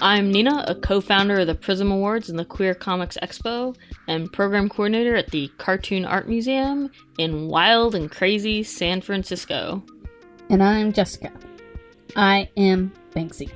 I'm Nina, a co founder of the Prism Awards and the Queer Comics Expo, and program coordinator at the Cartoon Art Museum in wild and crazy San Francisco. And I'm Jessica. I am Banksy.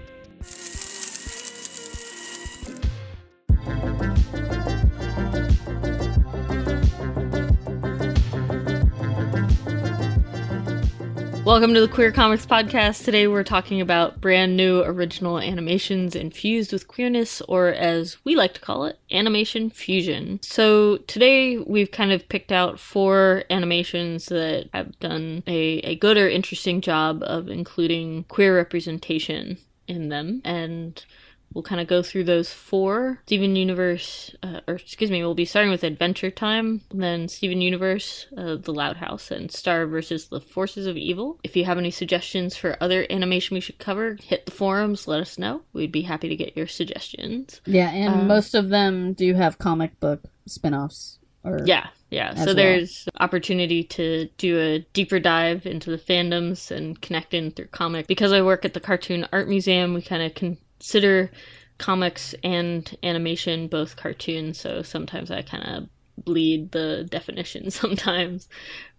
Welcome to the Queer Comics Podcast. Today we're talking about brand new original animations infused with queerness, or as we like to call it, animation fusion. So today we've kind of picked out four animations that have done a, a good or interesting job of including queer representation in them. And We'll kind of go through those four. Steven Universe, uh, or excuse me, we'll be starting with Adventure Time, then Steven Universe, uh, The Loud House, and Star versus the Forces of Evil. If you have any suggestions for other animation we should cover, hit the forums, let us know. We'd be happy to get your suggestions. Yeah, and Um, most of them do have comic book spin-offs. Or Yeah, yeah. as So well. there's opportunity to do a deeper dive into the fandoms and connect in through comic. Because I work at the Cartoon Art Museum, we kind of consider comics and animation both cartoons. So sometimes I kind of bleed the definition sometimes.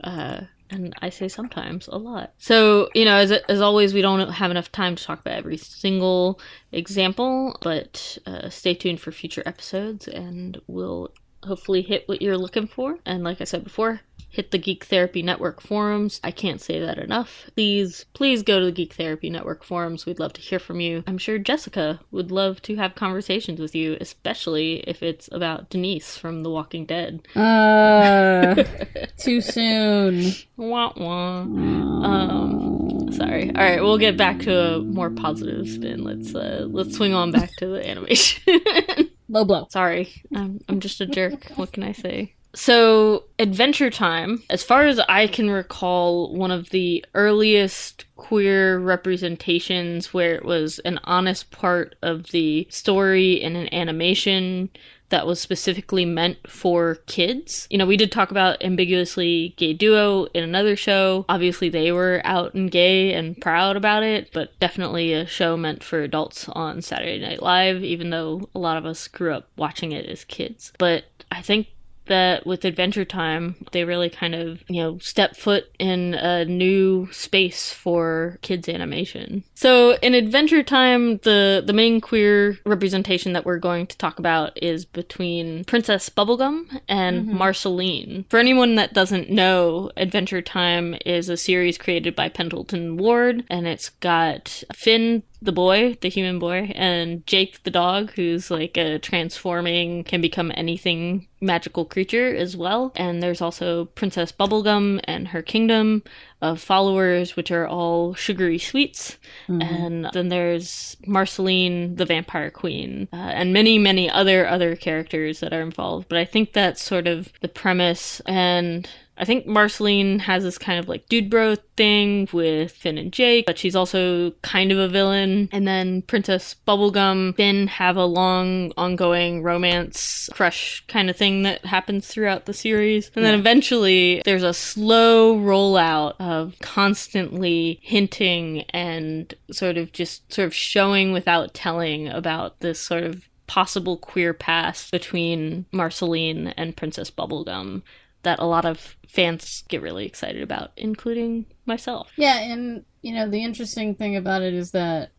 Uh, and I say sometimes a lot. So, you know, as, as always, we don't have enough time to talk about every single example, but uh, stay tuned for future episodes and we'll hopefully hit what you're looking for. And like I said before, hit the Geek Therapy Network forums. I can't say that enough. Please, please go to the Geek Therapy Network forums. We'd love to hear from you. I'm sure Jessica would love to have conversations with you, especially if it's about Denise from The Walking Dead. Uh, too soon. Wah wah. Um, sorry. All right, we'll get back to a more positive spin. Let's uh, let's swing on back to the animation. Low blow. Sorry, I'm I'm just a jerk. what can I say? So, Adventure Time, as far as I can recall, one of the earliest queer representations where it was an honest part of the story in an animation that was specifically meant for kids. You know, we did talk about ambiguously gay duo in another show. Obviously, they were out and gay and proud about it, but definitely a show meant for adults on Saturday Night Live, even though a lot of us grew up watching it as kids. But I think that with Adventure Time, they really kind of, you know, step foot in a new space for kids animation. So in Adventure Time, the the main queer representation that we're going to talk about is between Princess Bubblegum and mm-hmm. Marceline. For anyone that doesn't know, Adventure Time is a series created by Pendleton Ward, and it's got Finn the boy, the human boy, and Jake the dog, who's like a transforming, can become anything magical creature as well. And there's also Princess Bubblegum and her kingdom of followers, which are all sugary sweets. And then there's Marceline, the vampire queen, uh, and many, many other other characters that are involved. But I think that's sort of the premise and I think Marceline has this kind of like dude bro thing with Finn and Jake, but she's also kind of a villain. And then Princess Bubblegum, Finn have a long ongoing romance crush kind of thing that happens throughout the series. And then eventually there's a slow rollout of constantly hinting and sort of just sort of showing without telling about this sort of possible queer past between Marceline and Princess Bubblegum that a lot of fans get really excited about, including myself. Yeah, and you know the interesting thing about it is that,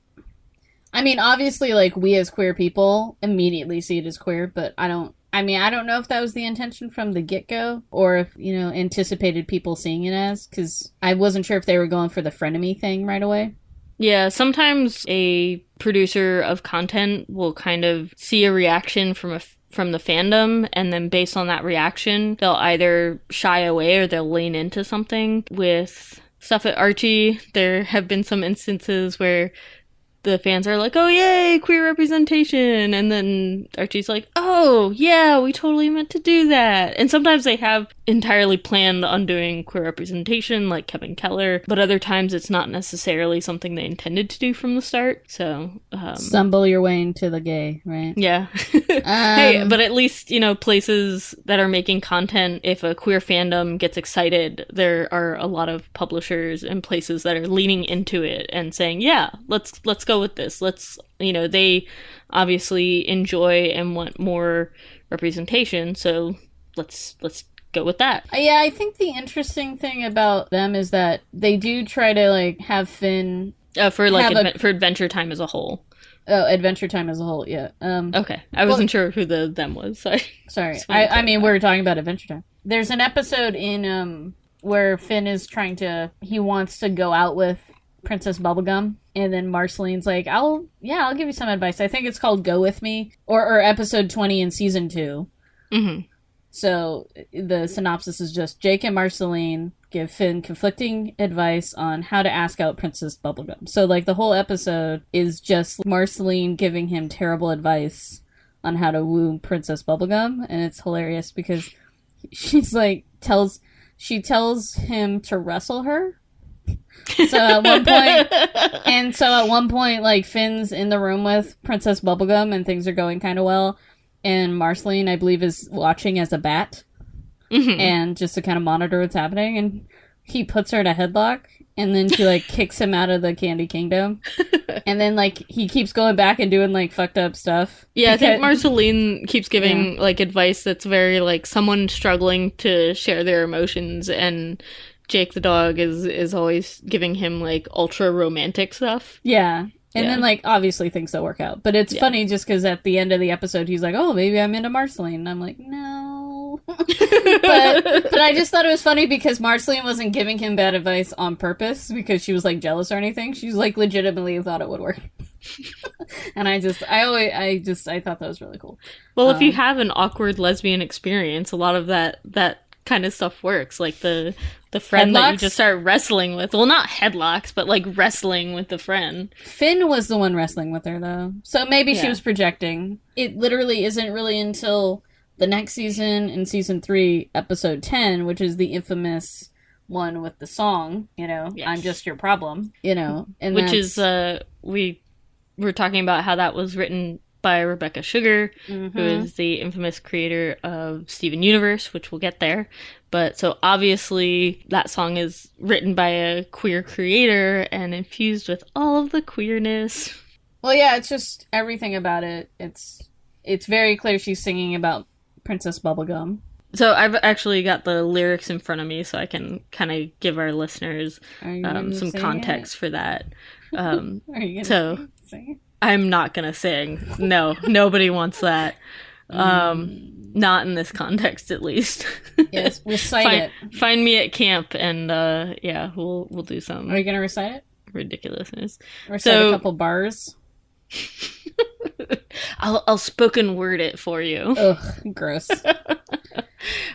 I mean, obviously, like we as queer people immediately see it as queer, but I don't. I mean, I don't know if that was the intention from the get go, or if you know anticipated people seeing it as, because I wasn't sure if they were going for the frenemy thing right away. Yeah, sometimes a producer of content will kind of see a reaction from a from the fandom and then based on that reaction, they'll either shy away or they'll lean into something. With stuff at Archie, there have been some instances where the fans are like, "Oh yay, queer representation," and then Archie's like, "Oh yeah, we totally meant to do that." And sometimes they have entirely planned on doing queer representation, like Kevin Keller, but other times it's not necessarily something they intended to do from the start. So, um, Stumble your way into the gay, right? yeah. hey, Um, but at least, you know, places that are making content, if a queer fandom gets excited, there are a lot of publishers and places that are leaning into it and saying, "Yeah, let's let's go go with this. Let's you know they obviously enjoy and want more representation, so let's let's go with that. Yeah, I think the interesting thing about them is that they do try to like have Finn Uh, for like Have a- for Adventure Time as a whole. oh Adventure Time as a whole. Yeah. Um Okay, I wasn't sure who the them was. Sorry. sorry. I I mean we were talking about Adventure Time. There's an episode in um where Finn is trying to he wants to go out with Princess Bubblegum and then Marceline's like, "I'll yeah, I'll give you some advice. I think it's called Go With Me or or episode 20 in season 2." hmm So the synopsis is just Jake and Marceline give Finn conflicting advice on how to ask out Princess Bubblegum. So like the whole episode is just Marceline giving him terrible advice on how to woo Princess Bubblegum and it's hilarious because she's like tells she tells him to wrestle her. So at one point and so at one point, like Finn's in the room with Princess Bubblegum, and things are going kind of well. And Marceline, I believe, is watching as a bat, Mhm. and just to kind of monitor what's happening. And he puts her in a headlock, and then she like kicks him out of the Candy Kingdom. and then like he keeps going back and doing like fucked up stuff. Yeah, I think Because- Marceline keeps giving like advice that's very like someone struggling to share their emotions, and Jake the dog is is always giving him like ultra romantic stuff. Yeah. And Yeah. then, like, obviously things don't work out. But it's Yeah. funny just because at the end of the episode, he's like, oh, maybe I'm into Marceline. And I'm like, no. but but I just thought it was funny because Marceline wasn't giving him bad advice on purpose because she was like jealous or anything. She's like legitimately thought it would work. and I just I always I just I thought that was really cool. Well, if you Um, have an awkward lesbian experience, a lot of that that kind of stuff works. Like the the friend that you just start wrestling with. Well, not headlocks, but like wrestling with the friend. Finn was the one wrestling with her though. So maybe she was projecting. It literally isn't really until the next season in season 3 episode 10, which is the infamous one with the song, you know, Yes. I'm just your problem, you know. And which is uh we were talking about how that was written by Rebecca Sugar, Mhm. who is the infamous creator of Steven Universe, which we'll get there. But so obviously that song is written by a queer creator and infused with all of the queerness. Well, yeah, it's just everything about it. It's it's very clear she's singing about Princess Bubblegum. So I've actually got the lyrics in front of me so I can kind of give our listeners um, some context for that. Um, Are you gonna So- I'm not gonna sing. No, nobody wants that. Um, not in this context, at least. yes, recite find, it. find me at camp, and uh, yeah, we'll we'll do some Are you gonna recite it? ridiculousness. Recite So- a couple bars. I'll I'll spoken word it for you. Ugh, gross.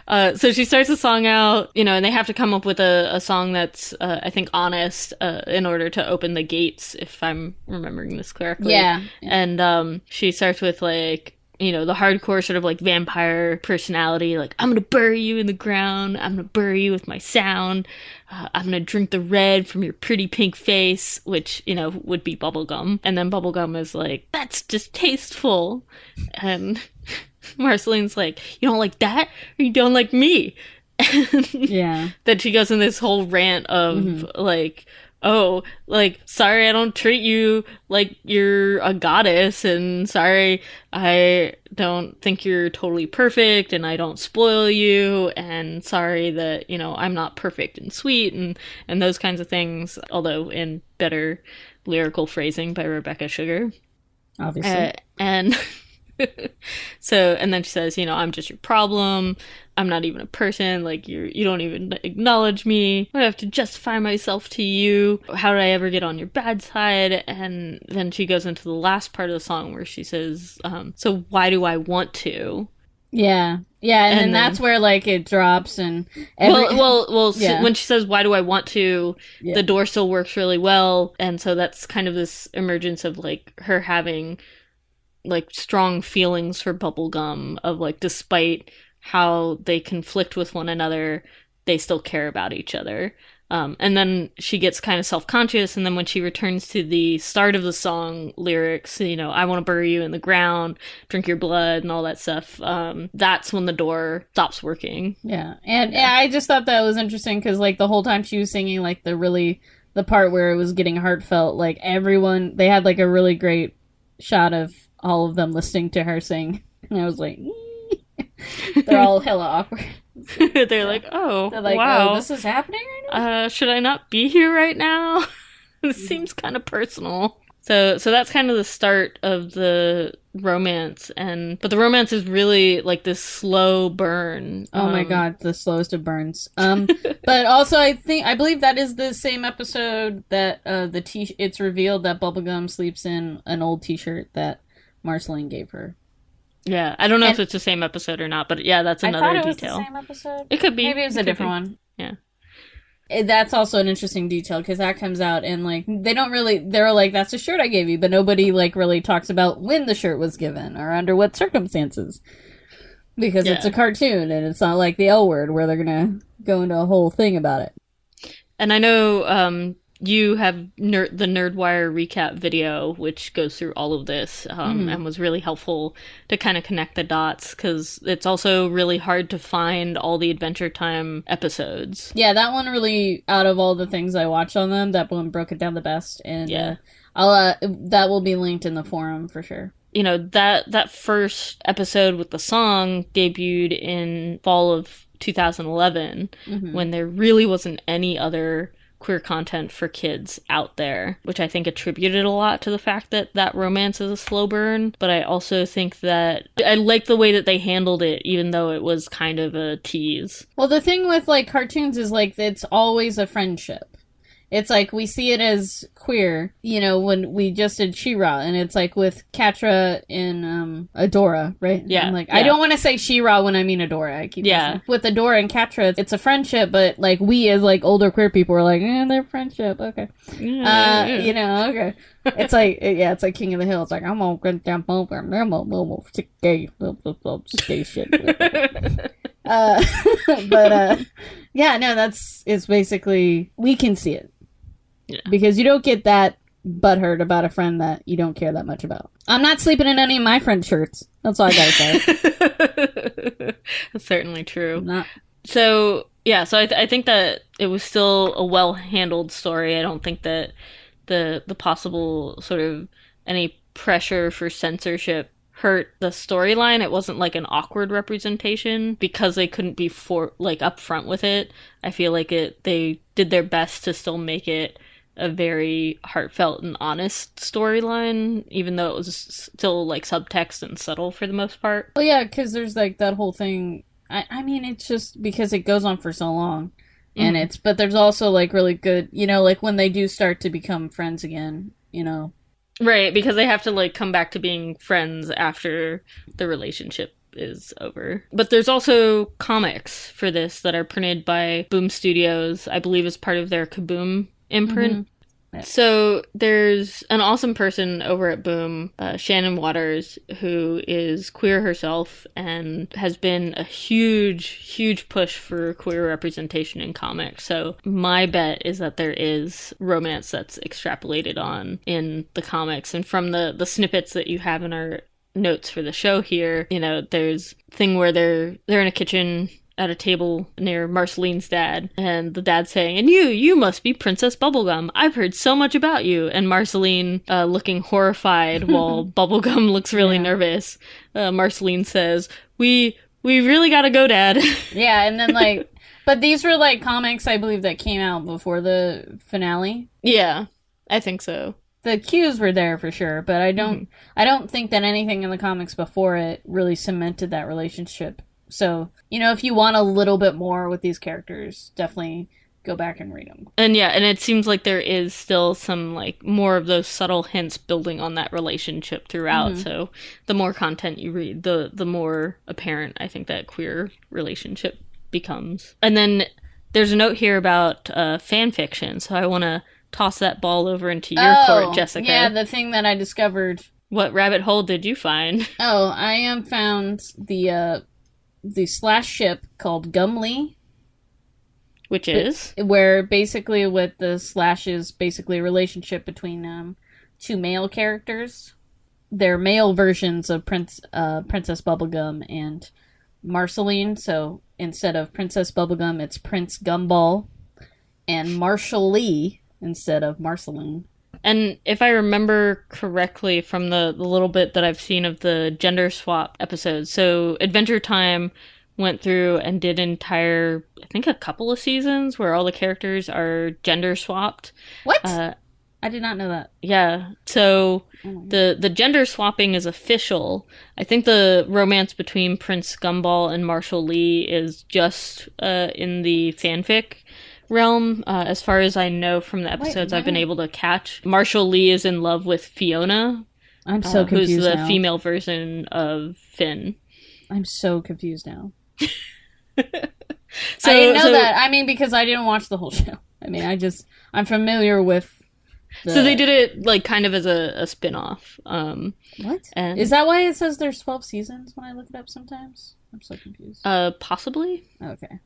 Uh, so she starts the song out, you know, and they have to come up with a, a song that's, uh, I think, honest uh, in order to open the gates, if I'm remembering this correctly. yeah. And um, she starts with like, you know, the hardcore sort of like vampire personality, like I'm gonna bury you in the ground, I'm gonna bury you with my sound, uh, I'm gonna drink the red from your pretty pink face, which you know would be bubblegum. And then bubblegum is like, that's distasteful, and Marceline's like, you don't like that, or you don't like me. Yeah. That she goes in this whole rant of Mhm. like oh like sorry i don't treat you like you're a goddess and sorry i don't think you're totally perfect and i don't spoil you and sorry that you know i'm not perfect and sweet and and those kinds of things although in better lyrical phrasing by rebecca sugar Obviously. uh, and so, and then she says, you know, I'm just your problem. I'm not even a person. Like you, you don't even acknowledge me. I have to justify myself to you. How did I ever get on your bad side? And then she goes into the last part of the song where she says, um, "So why do I want to?" yeah. Yeah, and, and then then- that's where like it drops and every well, well, well. Yeah. when she says, "Why do I want to?" Yeah. the door still works really well, and so that's kind of this emergence of like her having like strong feelings for bubblegum of like despite how they conflict with one another, they still care about each other. Um, and then she gets kind of self conscious, and then when she returns to the start of the song lyrics, you know, I want to bury you in the ground, drink your blood, and all that stuff, um, that's when the door stops working. Yeah, and yeah. I just thought that was interesting because like the whole time she was singing like the really the part where it was getting heartfelt, like everyone, they had like a really great shot of all of them listening to her sing, and I was like, they're all hella awkward. They're like, oh, They're like, wow. oh, this is happening right now. uh, should I not be here right now? this seems kind of personal. So, so that's kind of the start of the romance, and but the romance is really like this slow burn. Oh my Um, god, the slowest of burns. Um, but also I think I believe that is the same episode that uh the t it's revealed that Bubblegum sleeps in an old T-shirt that Marceline gave her. Yeah, I don't know if it's the same episode or not, but yeah, that's I another thought it was detail. the same episode. It could be. Maybe it was a different be. one. Yeah. Eh, That's also an interesting detail because that comes out and like they don't really they're like that's a shirt I gave you, but nobody like really talks about when the shirt was given or under what circumstances. Because it's a cartoon and it's not like the L word where they're gonna go into a whole thing about it. And I know um, you have ner- the Nerdwire recap video, which goes through all of this um, Mhm. and was really helpful to kind of connect the dots because it's also really hard to find all the Adventure Time episodes. Yeah, that one really out of all the things I watched on them, that one broke it down the best. And Yeah. uh, I'll uh, that will be linked in the forum for sure. You know that that first episode with the song debuted in fall of 2011 Mhm. when there really wasn't any other queer content for kids out there, which I think attributed a lot to the fact that that romance is a slow burn. But I also think that I like the way that they handled it, even though it was kind of a tease. Well, the thing with like cartoons is like it's always a friendship. It's like we see it as queer, you know, when we just did She-Ra, and it's like with Catra and um, Adora, right? Yeah, I'm like I don't want to say She-Ra when I mean Adora. I keep Yeah. messing- with Adora and Catra, it's a friendship, but like we as like older queer people are like, eh, they're friendship, okay. Uh, you know, okay. It's like yeah, it's like King of the Hill. It's like I'm gonna get down over, I'm gonna little gay, gay shit. Uh, but uh, yeah, no, that's it's basically we can see it Yeah. because you don't get that butthurt about a friend that you don't care that much about. I'm not sleeping in any of my friend shirts. That's all I gotta say. That's certainly true. I'm not So yeah, so I, th- I think that it was still a well handled story. I don't think that the the possible sort of any pressure for censorship hurt the storyline. It wasn't like an awkward representation because they couldn't be for like upfront with it. I feel like it they did their best to still make it a very heartfelt and honest storyline, even though it was still like subtext and subtle for the most part. Well, yeah, because there's like that whole thing. I, I mean, it's just because it goes on for so long, and Mhm. it's. But there's also like really good, you know, like when they do start to become friends again. You know, Right, because they have to like come back to being friends after the relationship is over. But there's also comics for this that are printed by Boom Studios, I believe as part of their Kaboom imprint. Yeah. So there's an awesome person over at Boom, uh, Shannon Watters, who is queer herself and has been a huge, huge push for queer representation in comics. So my bet is that there is romance that's extrapolated on in the comics, and from the the snippets that you have in our notes for the show here, you know, there's thing where they're they're in a kitchen at a table near Marceline's dad, and the dad saying, "And you, you must be Princess Bubblegum. I've heard so much about you." And Marceline, uh, looking horrified, while Bubblegum looks really Yeah. nervous. Uh, Marceline says, "We, we really gotta go, Dad." yeah, and then like, but these were like comics I believe that came out before the finale. yeah, I think so. The cues were there for sure, but I don't. I don't think that anything in the comics before it really cemented that relationship. So you know, if you want a little bit more with these characters, definitely go back and read them. And yeah, and it seems like there is still some like more of those subtle hints building on that relationship throughout. Mhm. So the more content you read, the the more apparent I think that queer relationship becomes. And then there's a note here about uh, fan fiction, so I want to toss that ball over into your court, Jessica. Oh, Yeah, the thing that I discovered. what rabbit hole did you find? Oh, I um found the uh the slash ship called Gumlee, Which is where basically what the slash is basically a relationship between um two male characters. They're male versions of Prince uh Princess Bubblegum and Marceline. So instead of Princess Bubblegum, it's Prince Gumball and Marshall Lee instead of Marceline. And if I remember correctly from the, the little bit that I've seen of the gender swap episodes, so Adventure Time went through and did entire, I think, a couple of seasons where all the characters are gender swapped. What? Uh, I did not know that. yeah, so Oh the the gender swapping is official. I think the romance between Prince Gumball and Marshall Lee is just uh, in the fanfic realm. Uh, as far as I know from the episodes I've been able to catch, Marshall Lee is in love with Fiona, I'm so uh, who's confused the now. female version of Finn. I'm so confused now. So, I didn't know so- that. I mean, because I didn't watch the whole show. I mean, I just I'm familiar with. The... So they did it like kind of as a, a spin off. Um, what? and Is that why it says there's 12 seasons when I look it up sometimes? I'm so confused. uh, possibly. okay.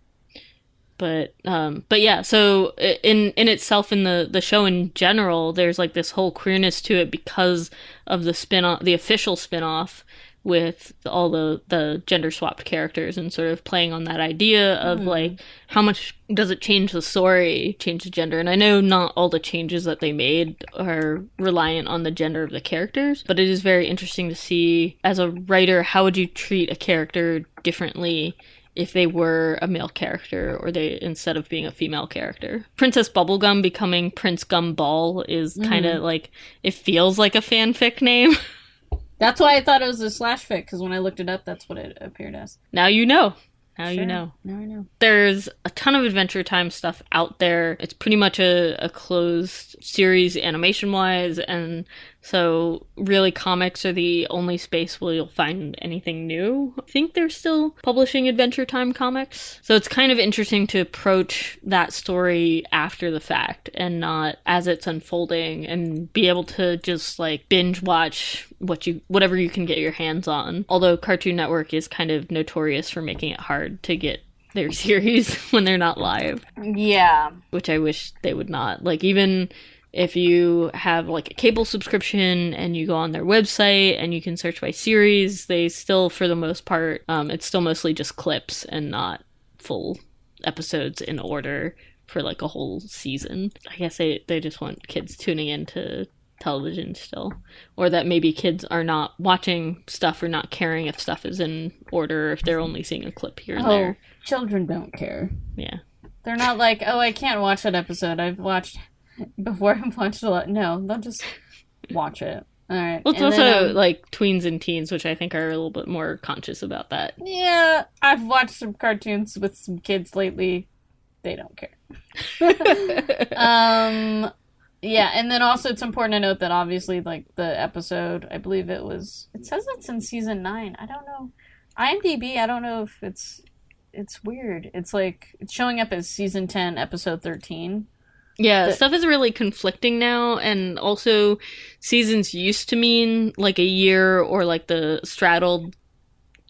But um but yeah so in in itself in the the show in general there's like this whole queerness to it because of the spin-off the official spin-off with all the the gender swapped characters and sort of playing on that idea of Hmm. like how much does it change the story change the gender and i know not all the changes that they made are reliant on the gender of the characters but it is very interesting to see as a writer how would you treat a character differently if they were a male character or they instead of being a female character. Princess Bubblegum becoming Prince Gumball is kind of mm-hmm. like it feels like a fanfic name. That's why I thought it was a slash fic because when I looked it up, that's what it appeared as. now you know. Now you know. Now I know. There's a ton of Adventure Time stuff out there. It's pretty much a, a closed series animation wise, and so really comics are the only space where you'll find anything new. I think they're still publishing Adventure Time comics. So it's kind of interesting to approach that story after the fact and not as it's unfolding and be able to just like binge watch what you whatever you can get your hands on. Although Cartoon Network is kind of notorious for making it hard to get their series when they're not live Yeah. which I wish they would not. Like even if you have like a cable subscription and you go on their website and you can search by series, they still for the most part um, it's still mostly just clips and not full episodes in order for like a whole season. I guess they they just want kids tuning into television still or that maybe kids are not watching stuff or not caring if stuff is in order or if they're only seeing a clip here and Oh, there. children don't care. Yeah. They're not like, oh, I can't watch that episode. I've watched before. I've watched a lot. No, they'll just watch it. All right. Well, it's And also then, um, like tweens and teens, which I think are a little bit more conscious about that. yeah, I've watched some cartoons with some kids lately. They don't care. Um, yeah, and then also it's important to note that obviously, like the episode, I believe it was. It says it's in season nine. I don't know. IMDb. I don't know if it's. It's weird. It's like it's showing up as season ten, episode thirteen. Yeah, But- stuff is really conflicting now, and also seasons used to mean like a year or like the straddled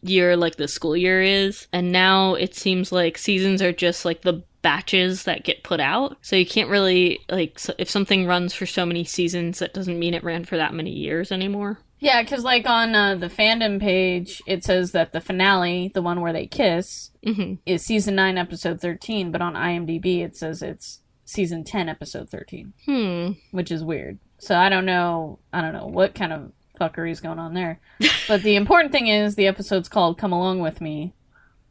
year, like the school year is, and now it seems like seasons are just like the batches that get put out. So you can't really like so if something runs for so many seasons, that doesn't mean it ran for that many years anymore. Yeah, because like on uh, the fandom page, it says that the finale, the one where they kiss, hmm is season nine, episode thirteen. But on IMDb, it says it's season ten, episode thirteen, Hmm. which is weird. So I don't know. I don't know what kind of fuckery is going on there. but the important thing is the episode's called "Come Along with Me,"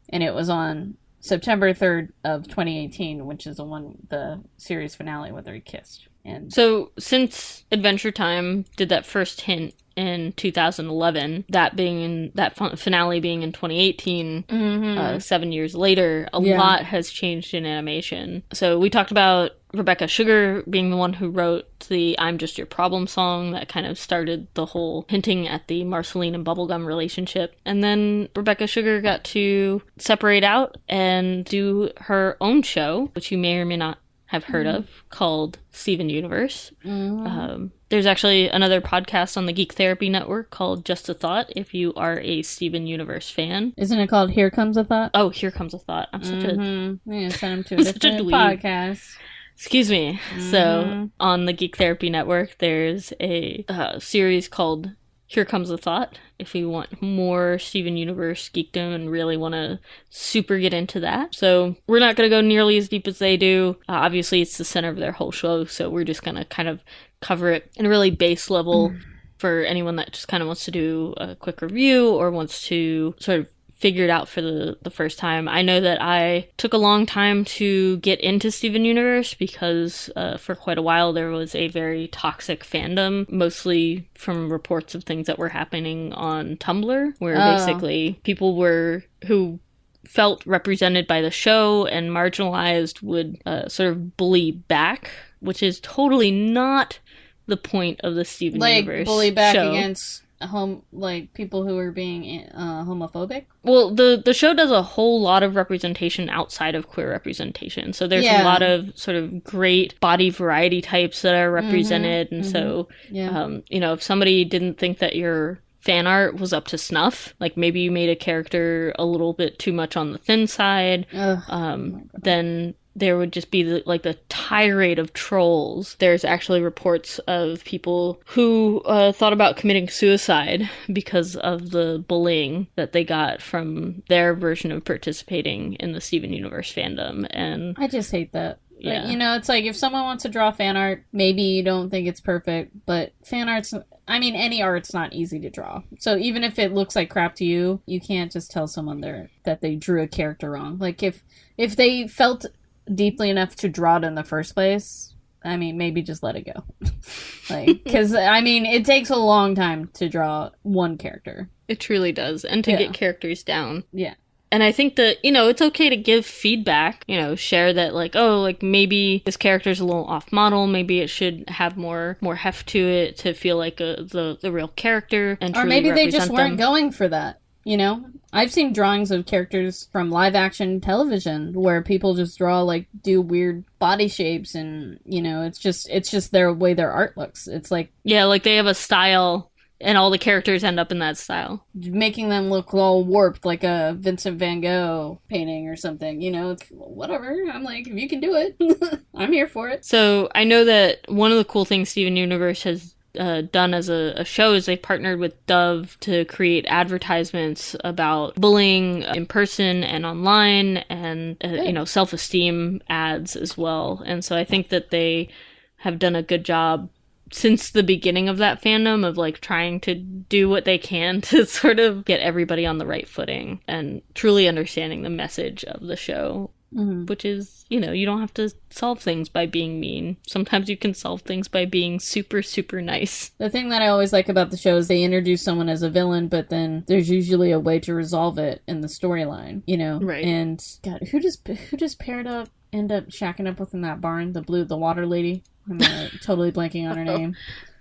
and it was on September third of 2018, which is the one the series finale where they kissed. And So, since Adventure Time did that first hint in 2011, that being in that finale being in 2018, Mhm. uh, seven years later, a Yeah. lot has changed in animation. So, we talked about Rebecca Sugar being the one who wrote the I'm Just Your Problem song that kind of started the whole hinting at the Marceline and Bubblegum relationship. And then Rebecca Sugar got to separate out and do her own show, which you may or may not have heard of, called Steven Universe. Mhm. Um, there's actually another podcast on the Geek Therapy Network called Just a Thought if you are a Steven Universe fan. isn't it called "Here Comes a Thought"? Oh, here comes a thought. I'm such a Mhm. Yeah, send them to a a different podcast. Excuse me. So Mhm. on the Geek Therapy Network, there's a uh, series called Here Comes a Thought. If you want more Steven Universe geekdom and really want to super get into that. So we're not going to go nearly as deep as they do. Uh, obviously, it's the center of their whole show, so we're just going to kind of cover it in a really base level for anyone that just kind of wants to do a quick review or wants to sort of figured out for the, the first time. I know that I took a long time to get into Steven Universe because uh, for quite a while there was a very toxic fandom, mostly from reports of things that were happening on Tumblr, where Oh. basically people were who felt represented by the show and marginalized would uh, sort of bully back, which is totally not the point of the Steven like Universe bully back show. against home like people who are being uh, homophobic. Well, the the show does a whole lot of representation outside of queer representation. So there's Yeah. a lot of sort of great body variety types that are represented, and so Yeah. um, you know if somebody didn't think that your fan art was up to snuff, like maybe you made a character a little bit too much on the thin side, um, then there would just be the, like the tirade of trolls. There's actually reports of people who uh, thought about committing suicide because of the bullying that they got from their version of participating in the Steven Universe fandom. And I just hate that. Yeah. Like, you know, it's like if someone wants to draw fan art, maybe you don't think it's perfect, but fan art's I mean any art's not easy to draw. So even if it looks like crap to you, you can't just tell someone they that they drew a character wrong. Like if if they felt deeply enough to draw it in the first place, I mean, maybe just let it go. like cuz I mean, it takes a long time to draw one character. it truly does. And to Yeah. get characters down. Yeah. And I think that, you know, it's okay to give feedback, you know, share that like, oh, like maybe this character's a little off model, maybe it should have more more heft to it to feel like a, the the real character and or maybe they just weren't them. going for that you know? I've seen drawings of characters from live action television where people just draw like do weird body shapes and you know it's just it's just their way their art looks. It's like Yeah, like they have a style and all the characters end up in that style. making them look all warped like a vincent van gogh painting or something you know? It's whatever. I'm like if you can do it i'm here for it. So I know that one of the cool things Steven Universe has uh, done as a, a show is they've partnered with Dove to create advertisements about bullying in person and online, and uh, you know self esteem ads as well. And so I think that they have done a good job since the beginning of that fandom of like trying to do what they can to sort of get everybody on the right footing and truly understanding the message of the show Mhm. which is, you know, you don't have to solve things by being mean. Sometimes you can solve things by being super, super nice. The thing that I always like about the show is they introduce someone as a villain, but then there's usually a way to resolve it in the storyline, you know. Right. And God, who does who does Peridot end up shacking up with in that barn? The blue, the water lady. I'm uh, totally blanking on her name.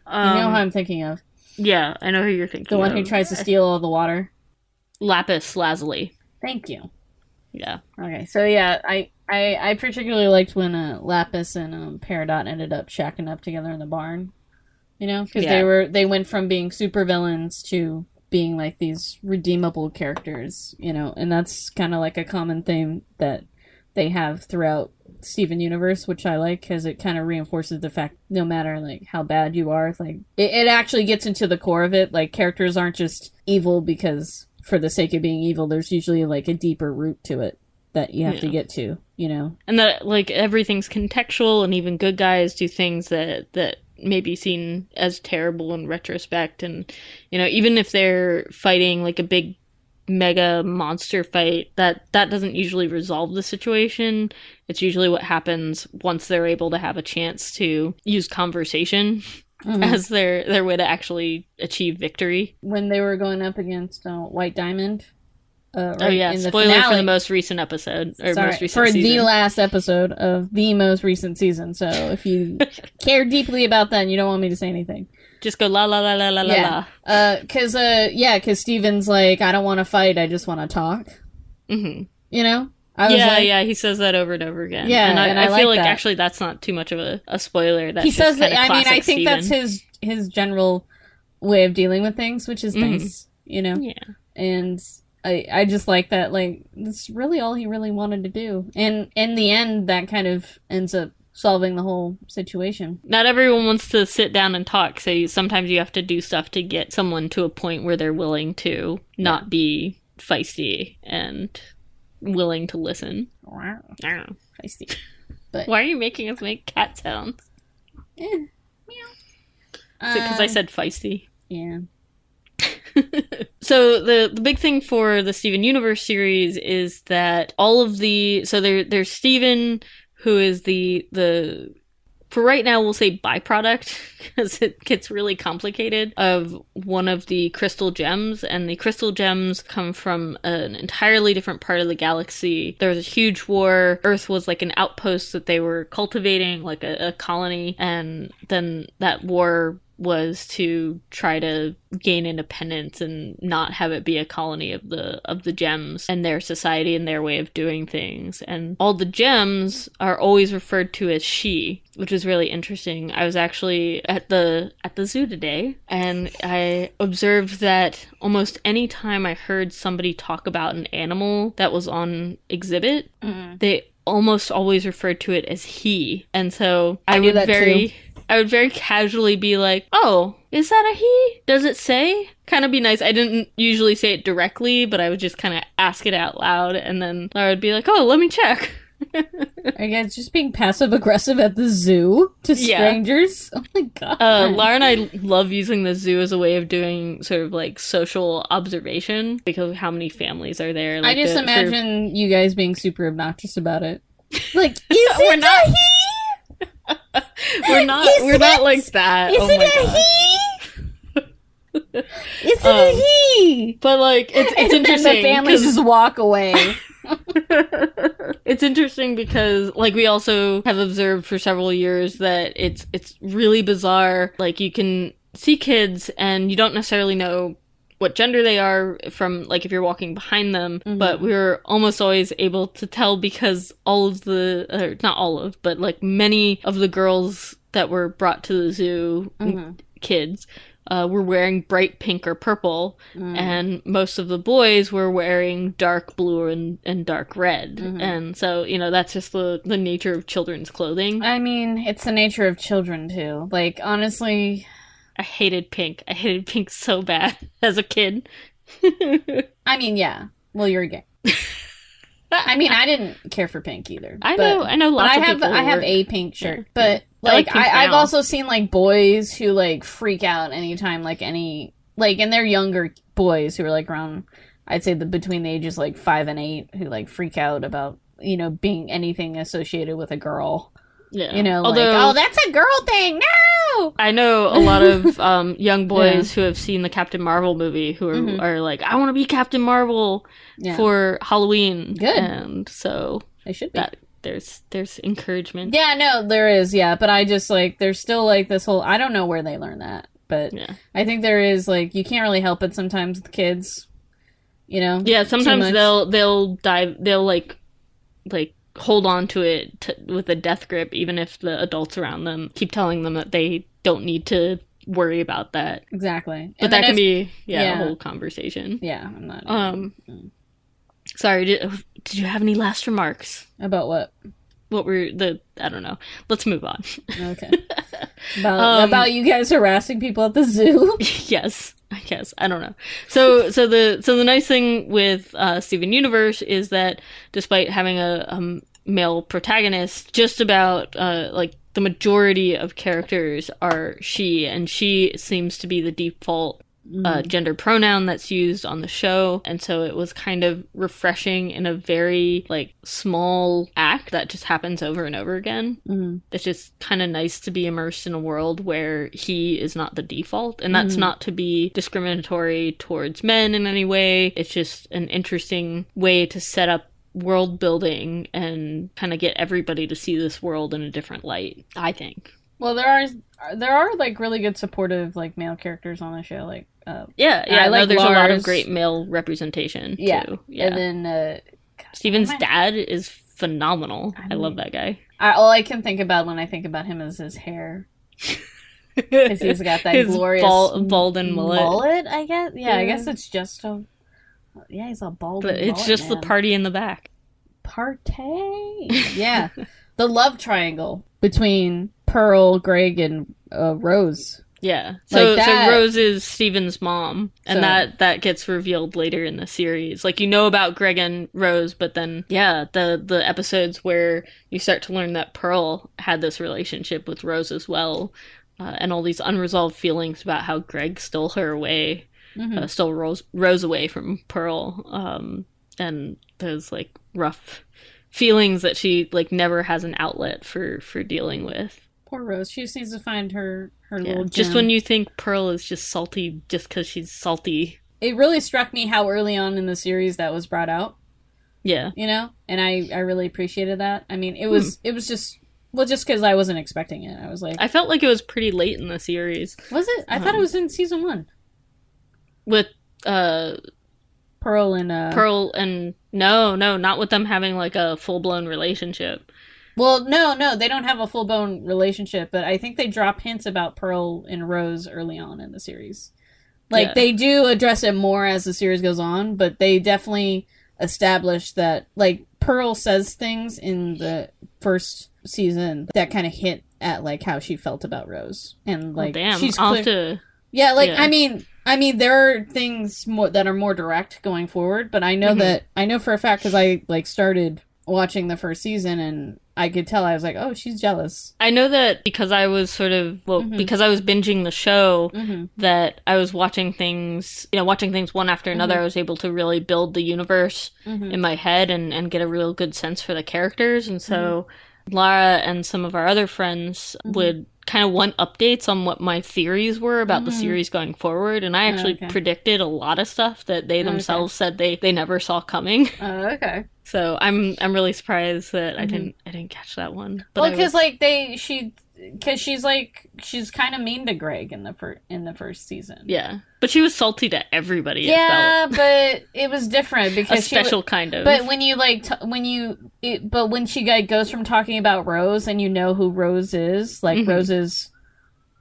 Um, you know who I'm thinking of? yeah, I know who you're thinking. The one who tries to steal all the water. Lapis Lazuli. Thank you. Yeah. Okay, so yeah, I I, I particularly liked when uh, Lapis and um, Peridot ended up shacking up together in the barn. You know, because Yeah. they were they went from being super villains to being like these redeemable characters. You know, and that's kind of like a common theme that they have throughout Steven Universe, which I like because it kind of reinforces the fact no matter like how bad you are, like it, it actually gets into the core of it. Like characters aren't just evil because for the sake of being evil. There's usually like a deeper root to it that you have to get to. You know, And that like everything's contextual and even good guys do things that that may be seen as terrible in retrospect and you know, even if they're fighting like a big mega monster fight that that doesn't usually resolve the situation it's usually what happens once they're able to have a chance to use conversation Mhm. as their their way to actually achieve victory when they were going up against uh, White Diamond. Uh, oh yeah in the spoiler for the most recent episode or Sorry, most recent for the last episode of the most recent season. So if you care deeply about that, and you don't want me to say anything. just go la la la la la la Yeah. la Uh, cause uh, yeah, cause Steven's like, I don't want to fight, I just want to talk. hmm You know? Yeah, like, yeah, he says that over and over again. Yeah, and I, and I, I feel like like that. actually that's not too much of a, a spoiler. That's he says that. I mean, I think that's his his general way of dealing with things, which is Mhm. nice. You know? Yeah, and I I just like that like that's really all he really wanted to do. And in the end that kind of ends up solving the whole situation. Not everyone wants to sit down and talk, so you, sometimes you have to do stuff to get someone to a point where they're willing to not be feisty and willing to listen. Wow, I don't know. feisty. Why are you making us make cat sounds? Eh, meow. Because I Um, said feisty? yeah. so the the big thing for the Steven Universe series is that all of the so there there's Steven who is the the for right now we'll say byproduct because it gets really complicated of one of the crystal gems and the crystal gems come from an entirely different part of the galaxy. There was a huge war. Earth was like an outpost that they were cultivating like a, a colony and then that war was to try to gain independence and not have it be a colony of the of the gems and their society and their way of doing things. And all the gems are always referred to as she which is really interesting. I was actually at the at the zoo today and i observed that almost any time i heard somebody talk about an animal that was on exhibit Mm. they almost always referred to it as he. And so i, I would very i would very casually be like oh is that a he does it say kind of be nice i didn't usually say it directly but i would just kind of ask it out loud and then laura would be like oh let me check you guys just being passive aggressive at the zoo to Yeah. strangers? Oh my god. uh, Laura and I love using the zoo as a way of doing sort of like social observation because of how many families are there. I just the- sort of- imagine you guys being super obnoxious about it. Like, is We're it not- a he? We're not Is we're not like that. Is oh it a God. he? Is it Um, a he? But like it's it's interesting. the families just walk away. it's interesting because like we also have observed for several years that it's it's really bizarre like you can see kids and you don't necessarily know what gender they are from like if you're walking behind them Mhm. but we were almost always able to tell because all of the or not all of but like many of the girls that were brought to the zoo Mhm. kids uh, were wearing bright pink or purple Mm. and most of the boys were wearing dark blue and, and dark red Mhm. and so you know that's just the, the nature of children's clothing I mean, it's the nature of children too. Like honestly, i hated pink i hated pink so bad as a kid I mean, yeah. Well, you're gay. I mean, I didn't care for pink either. i but- know i know But lots I have I have a pink shirt, Yeah. but I like like I, I've also seen like boys who like freak out anytime like any like and they're younger boys who are like around I'd say the between the ages like five and eight who like freak out about you know being anything associated with a girl. Yeah. You know, although like oh that's a girl thing. No. I know a lot of um, young boys who have seen the Captain Marvel movie who are, Mhm. are like, I want to be Captain Marvel Yeah, for Halloween. Good. And so they should be. that there's there's encouragement. Yeah, no, there is. Yeah, but I just like there's still like this whole. I don't know where they learn that, but Yeah. I think there is like you can't really help it sometimes with kids. You know. Yeah, sometimes they'll they'll dive they'll like like hold on to it t- with a death grip even if the adults around them keep telling them that they don't need to worry about that. Exactly. But And that can if- be yeah, yeah. a whole conversation. Yeah, I'm not. Um Mm. sorry, did did you have any last remarks? About what? What were the I don't know. Let's move on. Okay. About Um, about you guys harassing people at the zoo. yes guess i don't know. So so the so the nice thing with uh steven universe is that despite having a, um male protagonist just about uh like the majority of characters are she and she seems to be the default uh, gender pronoun that's used on the show. And so it was kind of refreshing in a very like small act that just happens over and over again. Mhm. it's just kind of nice to be immersed in a world where he is not the default. And that's Mhm. not to be discriminatory towards men in any way. It's just an interesting way to set up world building and kind of get everybody to see this world in a different light i think. Well, there are there are like really good supportive like male characters on the show, like uh, yeah yeah I I know like there's a lot of great male representation yeah, too yeah and then uh, steven's I- dad is phenomenal I i, love that guy I, all I can think about when I think about him is his hair because he's got that glorious bald, bald and mullet, I guess. Yeah, I guess it's just a. Yeah, he's a bald. but it's mullet just the party in the back Partay. Yeah. the love triangle between Pearl, Greg, and uh, Rose. Yeah. So Like so Rose is Steven's mom, and So- that that gets revealed later in the series. Like you know about Greg and Rose, but then yeah, the the episodes where you start to learn that Pearl had this relationship with Rose as well, uh, and all these unresolved feelings about how Greg stole her away, Mhm. uh, stole Rose Rose away from Pearl, um, and those like rough feelings that she like never has an outlet for for dealing with. Poor Rose. She just needs to find her her Yeah. little. Just when you think Pearl is just salty just because she's salty. it really struck me how early on in the series that was brought out. Yeah. You know, and I I really appreciated that. I mean, it was it was just well, just because I wasn't expecting it. I was like, I felt like it was pretty late in the series was it? I thought it um, was in season one. with uh Pearl and uh, Pearl and no, no, not with them having like a full-blown relationship. Well, no, no, they don't have a full blown relationship, but I think they drop hints about Pearl and Rose early on in the series. Like Yeah. they do address it more as the series goes on, but they definitely establish that like Pearl says things in the first season that kind of hint at like how she felt about Rose and Like, like damn, she's clear- to. yeah, like Yeah. I mean, I mean, there are things more that are more direct going forward, but I know Mhm. that I know for a fact because I like started watching the first season and I could tell I was like, oh, she's jealous. I know that because I was sort of well, Mhm. because I was binging the show. Mm-hmm. That I was watching things, you know, watching things one after another. Mhm. I was able to really build the universe Mm-hmm. in my head and, and get a real good sense for the characters. And so Lara and some of our other friends Mhm. would kind of want updates on what my theories were about the Mhm. series going forward. And I actually okay. predicted a lot of stuff that they Okay. themselves said they, they never saw coming. Oh, okay. So I'm I'm really surprised that I Mhm. didn't I didn't catch that one. But Well, because was- like they she because she's like she's kind of mean to Greg in the fir- in the first season. yeah, but she was salty to everybody. It yeah, but it was different a because she wa- special kind of. But when you like, t- when you, it, but when she like goes from talking about Rose and you know who Rose is, like Mhm. Rose is,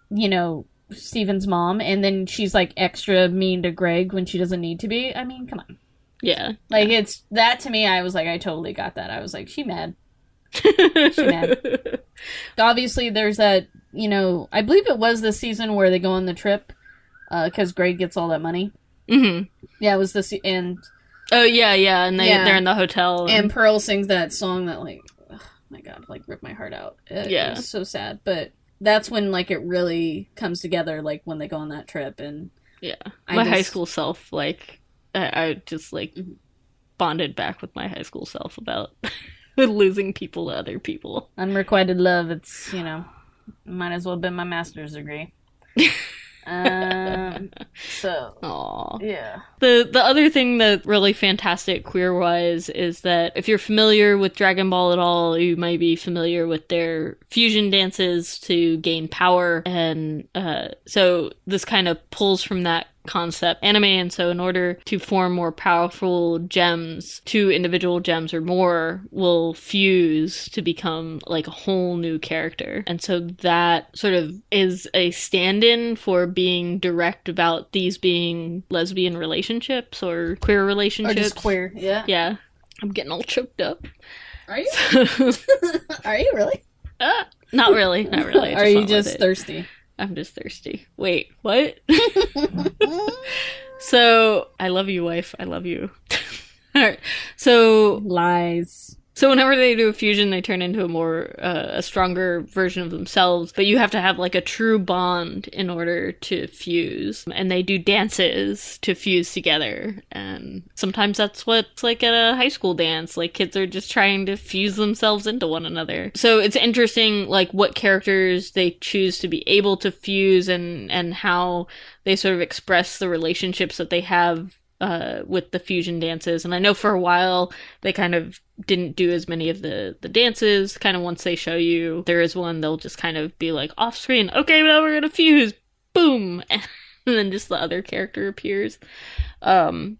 you know, Steven's mom, and then she's like extra mean to Greg when she doesn't need to be. I mean, come on, yeah, like it's that to me. I was like, I totally got that. I was like, she mad. Obviously, there's that. You know, I believe it was the season where they go on the trip because Greg gets all that money. hmm Yeah, it was this, se- and Oh yeah, yeah, and they Yeah. they're in the hotel. And, and Pearl sings that song that like oh my god like ripped my heart out it, Yeah. it so sad but that's when like it really comes together like when they go on that trip and yeah, I my high school self like I, I just like Mhm. bonded back with my high school self about losing people to other people. unrequited love it's you know might as well have been my master's degree um so Aww. yeah The the other thing that really fantastic queer wise is that if you're familiar with Dragon Ball at all, you might be familiar with their fusion dances to gain power, and uh, so this kind of pulls from that concept anime. And so, in order to form more powerful gems, two individual gems or more will fuse to become like a whole new character. And so that sort of is a stand-in for being direct about these being lesbian relationships or queer relationships or just queer yeah Yeah. I'm getting all choked up. are you are you really Ah, not really. Not really. Are you just thirsty I'm just thirsty. Wait, what? so, I love you, wife. I love you. all right. So, lies So whenever they do a fusion, they turn into a more uh, a stronger version of themselves. But you have to have like a true bond in order to fuse, and they do dances to fuse together. And sometimes that's what's like at a high school dance. Like kids are just trying to fuse themselves into one another. So it's interesting, like what characters they choose to be able to fuse, and and how they sort of express the relationships that they have uh, with the fusion dances. And I know for a while they kind of didn't do as many of the the dances. Kind of once they show you there is one, they'll just kind of be like off screen. Okay, now we're gonna fuse. Boom, and then just the other character appears. Um,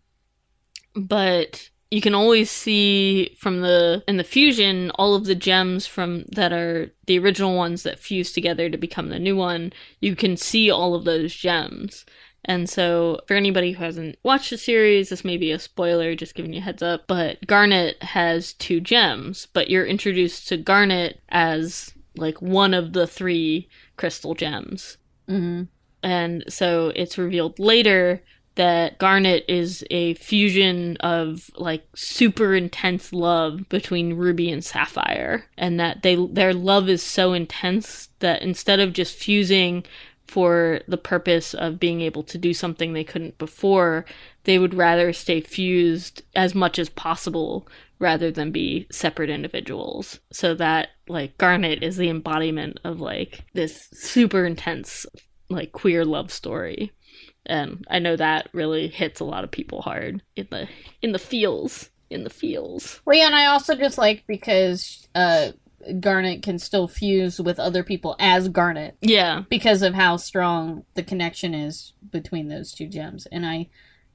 but you can always see from the in the fusion all of the gems from that are the original ones that fuse together to become the new one you can see all of those gems And so, for anybody who hasn't watched the series, this may be a spoiler, just giving you a heads up. But Garnet has two gems, but you're introduced to Garnet as like one of the three crystal gems. hmm And so it's revealed later that Garnet is a fusion of like super intense love between Ruby and Sapphire and that they their love is so intense that instead of just fusing for the purpose of being able to do something they couldn't before, they would rather stay fused as much as possible rather than be separate individuals. So that like Garnet is the embodiment of like this super intense like queer love story. And I know that really hits a lot of people hard in the in the feels. In the feels. Well, yeah, and I also just like because uh, Garnet can still fuse with other people as Garnet Yeah. because of how strong the connection is between those two gems, and I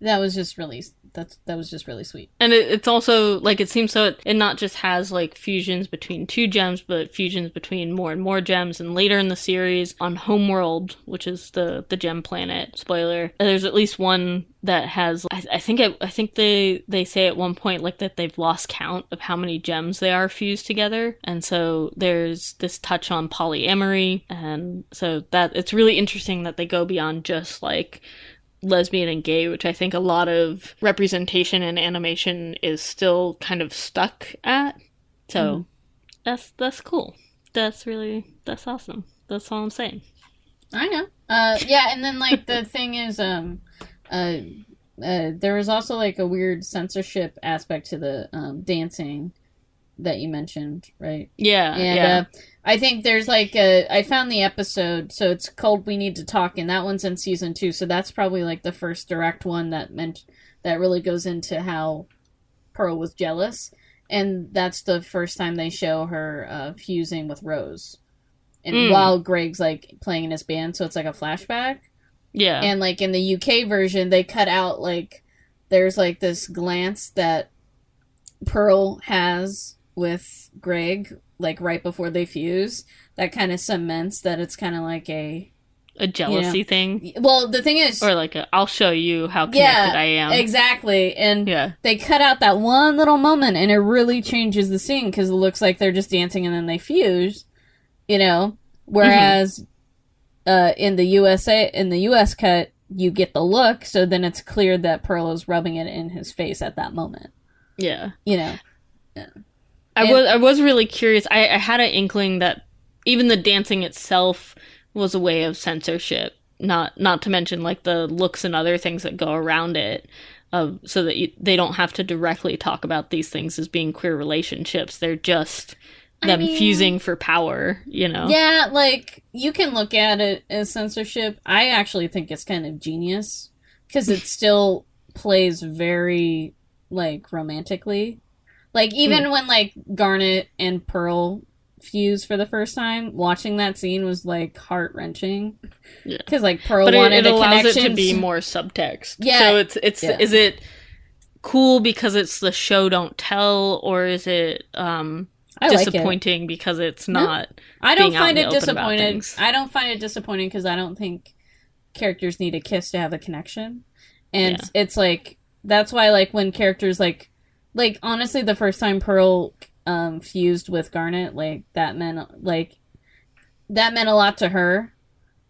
that was just really that's that was just really sweet. And it, it's also like it seems so it, it not just has like fusions between two gems, but fusions between more and more gems. And later in the series, on Homeworld, which is the the gem planet, spoiler, there's at least one that has. I, I think it, I think they they say at one point like that they've lost count of how many gems they are fused together. And so there's this touch on polyamory, and so that it's really interesting that they go beyond just like lesbian and gay, which I think a lot of representation in animation is still kind of stuck at. So Mhm. that's that's cool. That's really that's awesome. That's all I'm saying. I know. Uh, yeah, and then like the thing is, um, uh, uh, there was also like a weird censorship aspect to the um, dancing that you mentioned, right? Yeah, And yeah. uh, I think there's like a. I found the episode, so it's called "We Need to Talk," and that one's in season two. So that's probably like the first direct one that meant that really goes into how Pearl was jealous, and that's the first time they show her uh, fusing with Rose, and Mm. while Greg's like playing in his band, so it's like a flashback. yeah. And like in the UK version, they cut out like there's like this glance that Pearl has with Greg, like right before they fuse. That kind of cements that it's kind of like a. a jealousy thing. Well, the thing is, Or like a, I'll show you how connected Yeah, I am. exactly, and yeah. they cut out that one little moment, and it really changes the scene because it looks like they're just dancing and then they fuse, you know. Whereas, uh, in the USA, in the US cut, you get the look, so then it's clear that Pearl is rubbing it in his face at that moment, Yeah. you know. I And- was I was really curious. I, I had an inkling that even the dancing itself was a way of censorship. Not not to mention like the looks and other things that go around it, of so that you, they don't have to directly talk about these things as being queer relationships. They're just I them mean- fusing for power. You know. Yeah, like you can look at it as censorship. I actually think it's kind of genius because it still plays very like romantically. Like even when like Garnet and Pearl fuse for the first time, watching that scene was like heart wrenching. Yeah. Because like Pearl but it, wanted it a allows connection. it to be more subtext. Yeah. So it's it's Yeah. is it cool because it's the show don't tell, or is it um I like it. disappointing because it's No. not? I don't find in it the open about disappointed. I don't find it disappointing because I don't think characters need a kiss to have a connection, and Yeah. it's like that's why like when characters like like honestly the first time Pearl um fused with Garnet like that meant like that meant a lot to her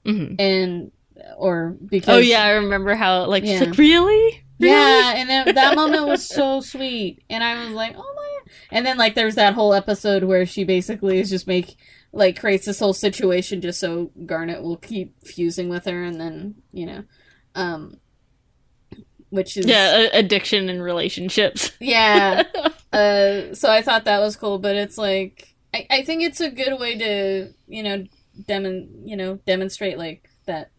Mhm. and or because Oh yeah, I remember how like she's like really. yeah, and then that moment was so sweet, and I was like, oh my! And then like there's that whole episode where she basically is just make like creates this whole situation just so Garnet will keep fusing with her, and then you know, um, which is Yeah, a- addiction and relationships. yeah. Uh, so I thought that was cool, but it's like I, I think it's a good way to you know demon you know demonstrate like that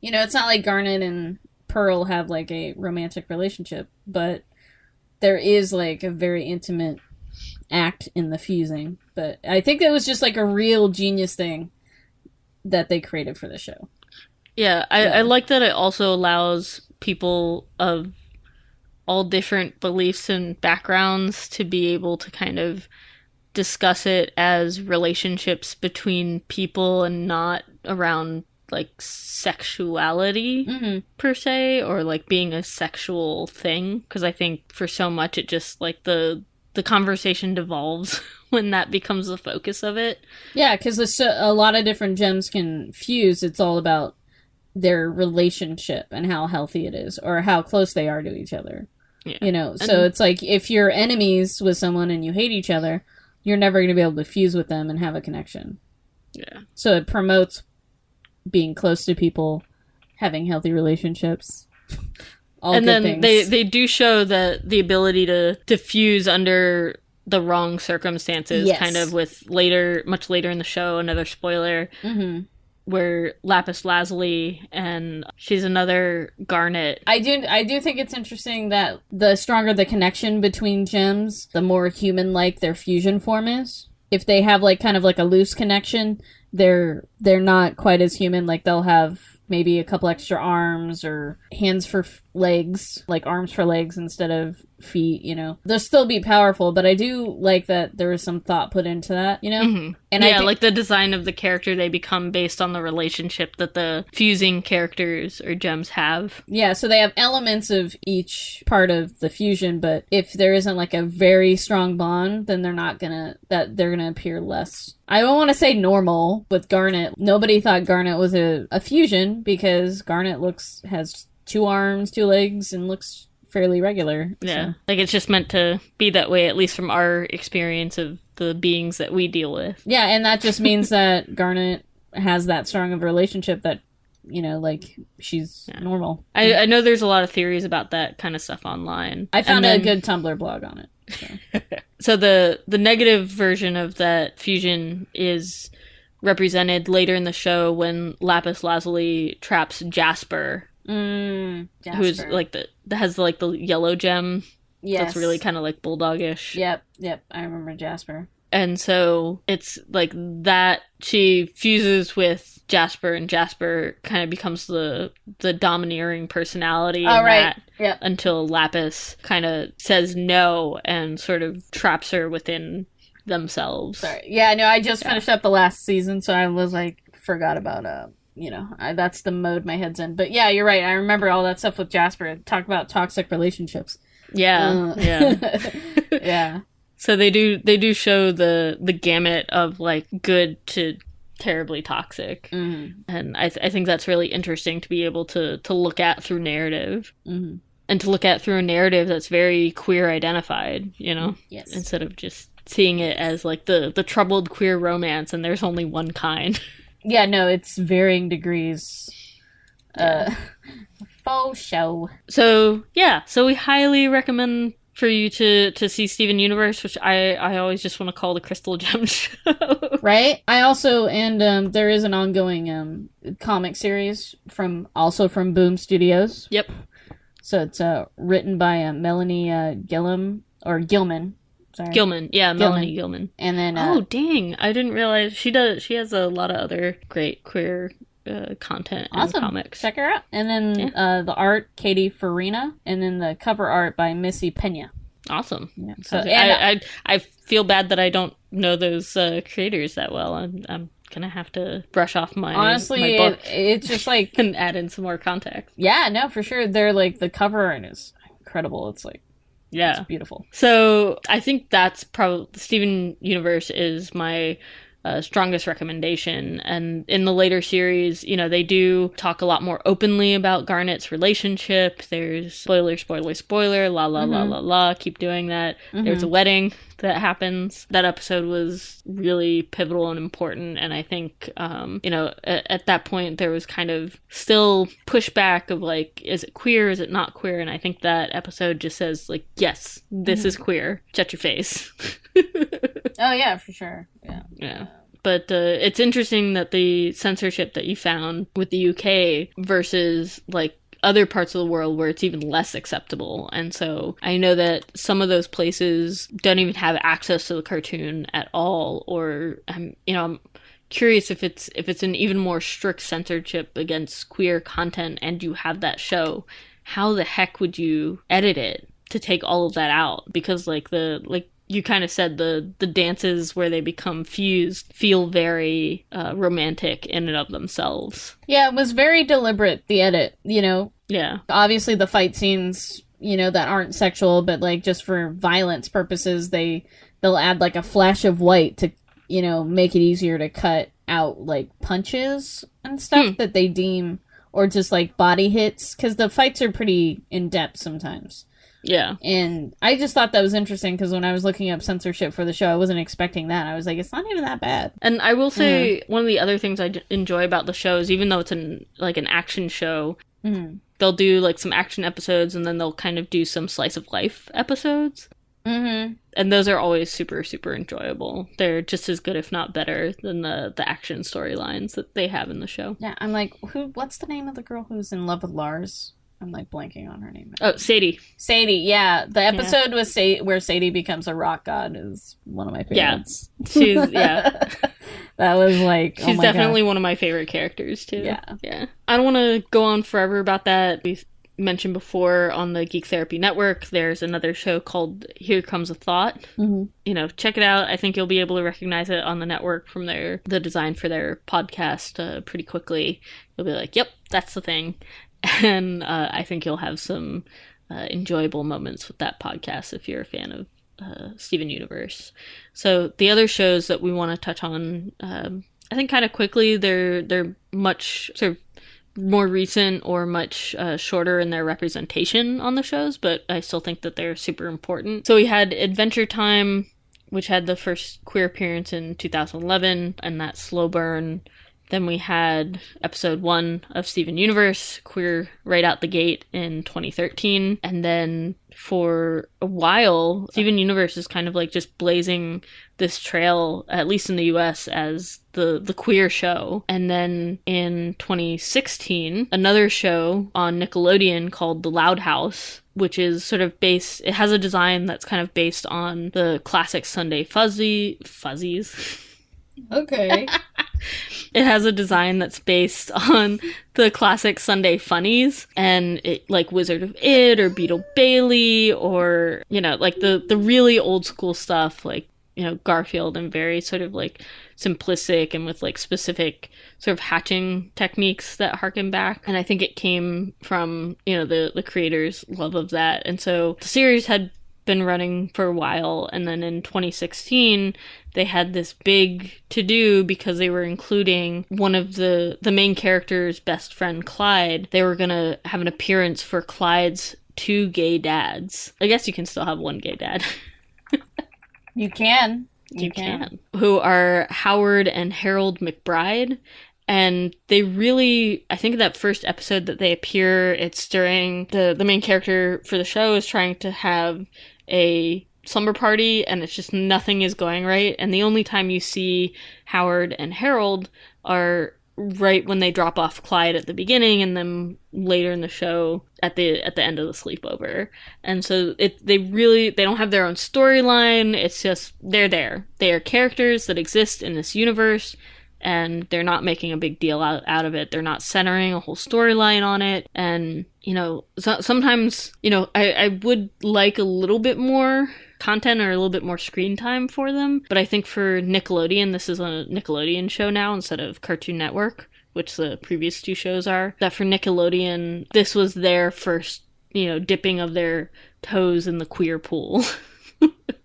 you know it's not like Garnet and Pearl have like a romantic relationship, but there is like a very intimate act in the fusing. But I think that was just like a real genius thing that they created for the show. Yeah, I, Yeah. I like that it also allows people of all different beliefs and backgrounds to be able to kind of discuss it as relationships between people and not around like sexuality hmm per se or like being a sexual thing because I think for so much it just like the the conversation devolves when that becomes the focus of it. Yeah, because a lot of different gems can fuse. It's all about their relationship and how healthy it is, or how close they are to each other. Yeah. You know, so it's like if you're enemies with someone and you hate each other, you're never going to be able to fuse with them and have a connection. Yeah. So it promotes being close to people, having healthy relationships. All and then things. they they do show that the ability to diffuse under the wrong circumstances Yes. kind of with later much later in the show another spoiler hmm where lapis lazuli and she's another garnet I do I do think it's interesting that the stronger the connection between gems, the more human like their fusion form is. If they have like kind of like a loose connection, they're they're not quite as human like they'll have maybe a couple extra arms or hands for f- legs, like arms for legs instead of feet, you know. They'll still be powerful, but I do like that there was some thought put into that, you know. Mhm. And I yeah like the design of the character they become based on the relationship that the fusing characters or gems have Yeah, so they have elements of each part of the fusion, but if there isn't like a very strong bond, then they're not gonna that they're gonna appear less. I don't want to say normal with Garnet. Nobody thought Garnet was a, a fusion because Garnet looks has two arms, two legs, and looks fairly regular. yeah So- like it's just meant to be that way at least from our experience of the beings that we deal with yeah, and that just means that Garnet has that strong of a relationship that you know, like she's Yeah. normal. I, I know there's a lot of theories about that kind of stuff online I found And a good Tumblr blog on it. So. so the the negative version of that fusion is represented later in the show when Lapis Lazuli traps Jasper, Mm, who's like the has like the yellow gem yes. that's really kind of like bulldogish. Yep, yep. I remember Jasper. And so it's like that she fuses with Jasper and Jasper kind of becomes the the domineering personality Oh, in right. that Yep. until Lapis kind of says no and sort of traps her within themselves. Sorry. Yeah, no, I just Yeah. finished up the last season, so I was like, forgot about uh, you know, I, that's the mode my head's in. But yeah, you're right. I remember all that stuff with Jasper. Talk about toxic relationships. Yeah, Uh, yeah. yeah. So they do they do show the the gamut of like good to terribly toxic, Mm, and I th- I think that's really interesting to be able to to look at through narrative mm, and to look at through a narrative that's very queer identified. You know, yes. instead of just seeing it as like the the troubled queer romance and there's only one kind. Yeah, no, it's varying degrees. Uh, faux show. So yeah, so we highly recommend for you to to see Steven Universe, which I I always just want to call the Crystal Gem show. Right? I also and um there is an ongoing um comic series from also from Boom Studios. Yep. So it's uh written by uh, Melanie uh, Gillum or Gillman. Sorry. Gillman, yeah, Melanie Gillman. And then uh, Oh dang! I didn't realize she does. She has a lot of other great queer uh, content and awesome. comics. Check her out. And then Yeah. uh the art Katy Farina and then the cover art by Missy Pena. Awesome. Yeah. So I, and, uh, I I feel bad that I don't know those uh, creators that well. I'm I'm gonna have to brush off my honestly my book it, it's just like and add in some more context. yeah, no, for sure. They're like the cover art is incredible. It's like Yeah. it's beautiful. So I think that's probably Steven Universe is my uh, strongest recommendation. And in the later series, you know, they do talk a lot more openly about Garnet's relationship. There's spoiler, spoiler, spoiler, la la la Mhm. la la. Keep doing that. There's a Mhm. wedding that happens. That episode was really pivotal and important. And I think, um, you know, at, at that point, there was kind of still pushback of like, is it queer? Is it not queer? And I think that episode just says, like, yes, this Mhm. is queer. Shut your face. Oh yeah, for sure. Yeah. But uh, it's interesting that the censorship that you found with the UK versus like other parts of the world where it's even less acceptable. And so I know that some of those places don't even have access to the cartoon at all or I'm you know I'm curious if it's if it's an even more strict censorship against queer content and you have that show how the heck would you edit it to take all of that out because like the like you kind of said the the dances where they become fused feel very uh, romantic in and of themselves. Yeah, it was very deliberate. The edit, you know, Yeah, obviously the fight scenes, you know, that aren't sexual, but like just for violence purposes, they they'll add like a flash of white to, you know, make it easier to cut out like punches and stuff Hmm. that they deem or just like body hits because the fights are pretty in depth sometimes. Yeah, And I just thought that was interesting because when I was looking up censorship for the show, I wasn't expecting that. I was like, it's not even that bad. and I will say one of the other things I d- enjoy about the show is even though it's an like an action show, Mm-hmm. they'll do like some action episodes and then they'll kind of do some slice of life episodes. Mm-hmm. and those are always super super enjoyable they're just as good if not better than the the action storylines that they have in the show Yeah, I'm like, who? What's the name of the girl who's in love with Lars? I'm like blanking on her name. oh sadie Sadie, yeah. The episode with Sa- where Sadie becomes a rock god is one of my Yeah. favorites. She's- yeah. that was like oh she's my God. definitely one of my favorite characters too Yeah. yeah i don't want to go on forever about that we mentioned before on the geek therapy network there's another show called here comes a thought Mhm. you know check it out i think you'll be able to recognize it on the network from their the design for their podcast uh, pretty quickly you'll be like yep that's the thing and uh, i think you'll have some uh, enjoyable moments with that podcast if you're a fan of uh, steven universe so the other shows that we want to touch on um, i think kind of quickly they're they're much sort of more recent or much uh, shorter in their representation on the shows, but I still think that they're super important. So we had Adventure Time, which had the first queer appearance in 2011, and that slow burn. Then we had episode one of Steven Universe, queer right out the gate in 2013. And then for a while, Steven Universe is kind of like just blazing this trail, at least in the US, as the, the queer show. And then in 2016, another show on Nickelodeon called The Loud House, which is sort of based, it has a design that's kind of based on the classic Sunday Fuzzy, Fuzzies. Okay. It has a design that's based on the classic Sunday funnies and it like Wizard of Id or Beetle Bailey or you know like the the really old school stuff like you know Garfield and very sort of like simplistic and with like specific sort of hatching techniques that harken back and I think it came from you know the the creators love of that and so the series had been running for a while and then in 2016 they had this big to do because they were including one of the the main character's best friend Clyde. They were going to have an appearance for Clyde's two gay dads. I guess you can still have one gay dad. You can. you can. Who are Howard and Harold McBride. And they really I think that first episode that they appear it's during the the main character for the show is trying to have a slumber party and it's just nothing is going right and the only time you see Howard and Harold are right when they drop off Clyde at the beginning and then later in the show at the at the end of the sleepover. And so it they really they don't have their own storyline. It's just they're there. They are characters that exist in this universe and they're not making a big deal out, out of it. They're not centering a whole storyline on it. And, you know, so, sometimes, you know, I, I would like a little bit more content or a little bit more screen time for them. But I think for Nickelodeon, this is a Nickelodeon show now instead of Cartoon Network, which the previous two shows are. That for Nickelodeon, this was their first, you know, dipping of their toes in the queer pool.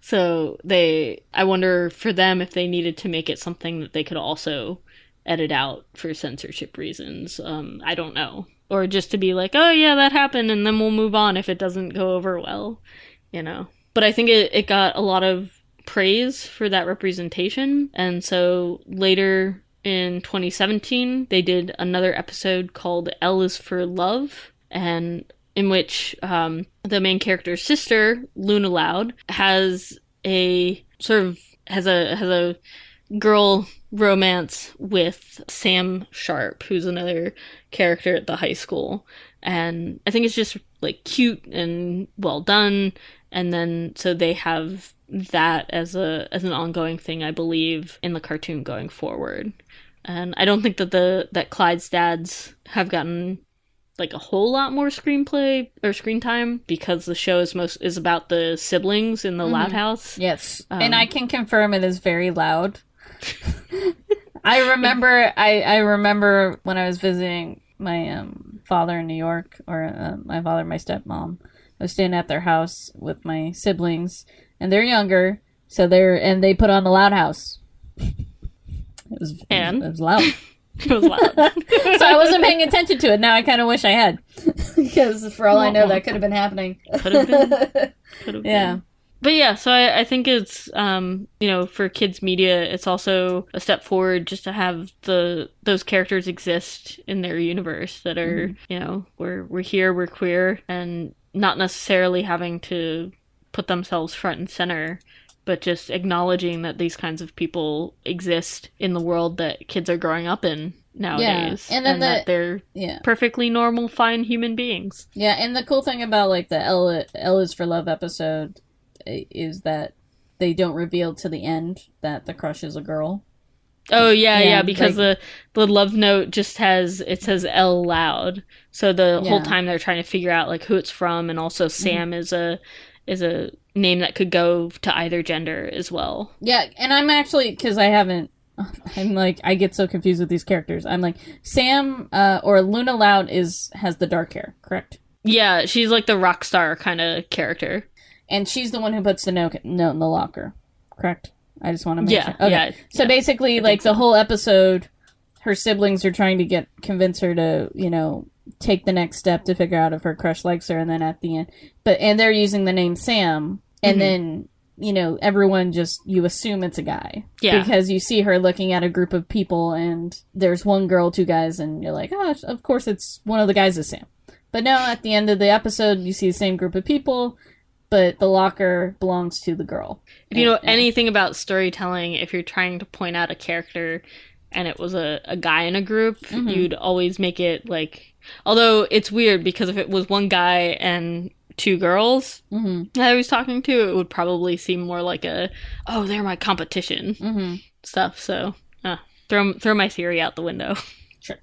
so they, I wonder for them if they needed to make it something that they could also edit out for censorship reasons. Um, I don't know. Or just to be like, oh yeah, that happened, and then we'll move on if it doesn't go over well, you know. But I think it, it got a lot of praise for that representation, and so later in 2017, they did another episode called L is for Love, and in which um, the main character's sister, Luna Loud, has a sort of has a has a girl romance with Sam Sharp, who's another character at the high school. And I think it's just like cute and well done. And then so they have that as a as an ongoing thing, I believe, in the cartoon going forward. And I don't think that the that Clyde's dads have gotten like a whole lot more screenplay or screen time because the show is most is about the siblings in the Mhm. loud house. Yes, Um, and I can confirm it is very loud. I remember, I I remember when I was visiting my um, father in New York, or uh, my father, and my stepmom. I was staying at their house with my siblings, and they're younger, so they're and they put on the Loud House. It was And? it was loud. It was loud. so I wasn't paying attention to it. Now I kind of wish I had, because for all I know, that could have been happening. Could have been. Could have yeah. been. But yeah, so I, I think it's um, you know, for kids media, it's also a step forward just to have the those characters exist in their universe that are, Mm-hmm. you know, we're we're here, we're queer, and not necessarily having to put themselves front and center, but just acknowledging that these kinds of people exist in the world that kids are growing up in nowadays, and then the- that they're Yeah. perfectly normal, fine human beings. Yeah, and the cool thing about like the L, L is for love episode is that they don't reveal to the end that the crush is a girl. Oh yeah, Yeah, yeah, because like- the the love note just has it says L loud. So the whole Yeah. Mm-hmm. time they're trying to figure out like who it's from and also Sam is a is a name that could go to either gender as well. Yeah, and I'm actually because I haven't. I'm like I get so confused with these characters. I'm like Sam uh, or Luna Loud is has the dark hair, correct? Yeah, she's like the rock star kind of character. And she's the one who puts the note note in the locker, correct? I just want to make Yeah, sure. Okay. yeah. So yeah. basically, like the whole episode, her siblings are trying to get convince her to, you know, take the next step to figure out if her crush likes her, and then at the end, but and they're using the name Sam, and Mhm. then you know everyone just you assume it's a guy Yeah. because you see her looking at a group of people, and there's one girl, two guys, and you're like, oh, of course it's one of the guys is Sam. But now at the end of the episode, you see the same group of people, but the locker belongs to the girl. If you know Yeah. anything about storytelling, if you're trying to point out a character and it was a, a guy in a group, Mhm. you'd always make it like. Although it's weird because if it was one guy and two girls Mm-hmm. that I was talking to, it would probably seem more like a, oh, they're my competition Mm-hmm. stuff. So, uh, throw throw my theory out the window. Sure.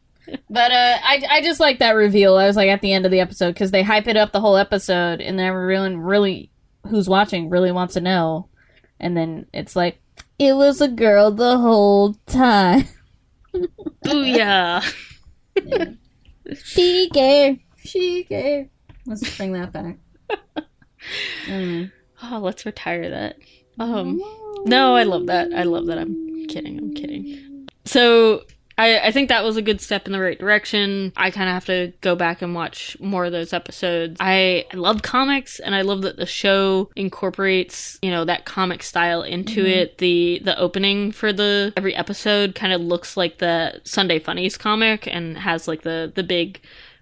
But uh, I I just like that reveal. I was like at the end of the episode because they hype it up the whole episode, and then everyone really who's watching really wants to know, and then it's like it was a girl the whole time. Booyah! She gave. she gave. Let's bring that back. Mm. Oh, let's retire that. Um, no, I love that. I love that. I'm kidding. I'm kidding. So I, I think that was a good step in the right direction. I kind of have to go back and watch more of those episodes. I, I love comics, and I love that the show incorporates you know that comic style into Mhm. it. The the opening for the every episode kind of looks like the Sunday Funnies comic and has like the the big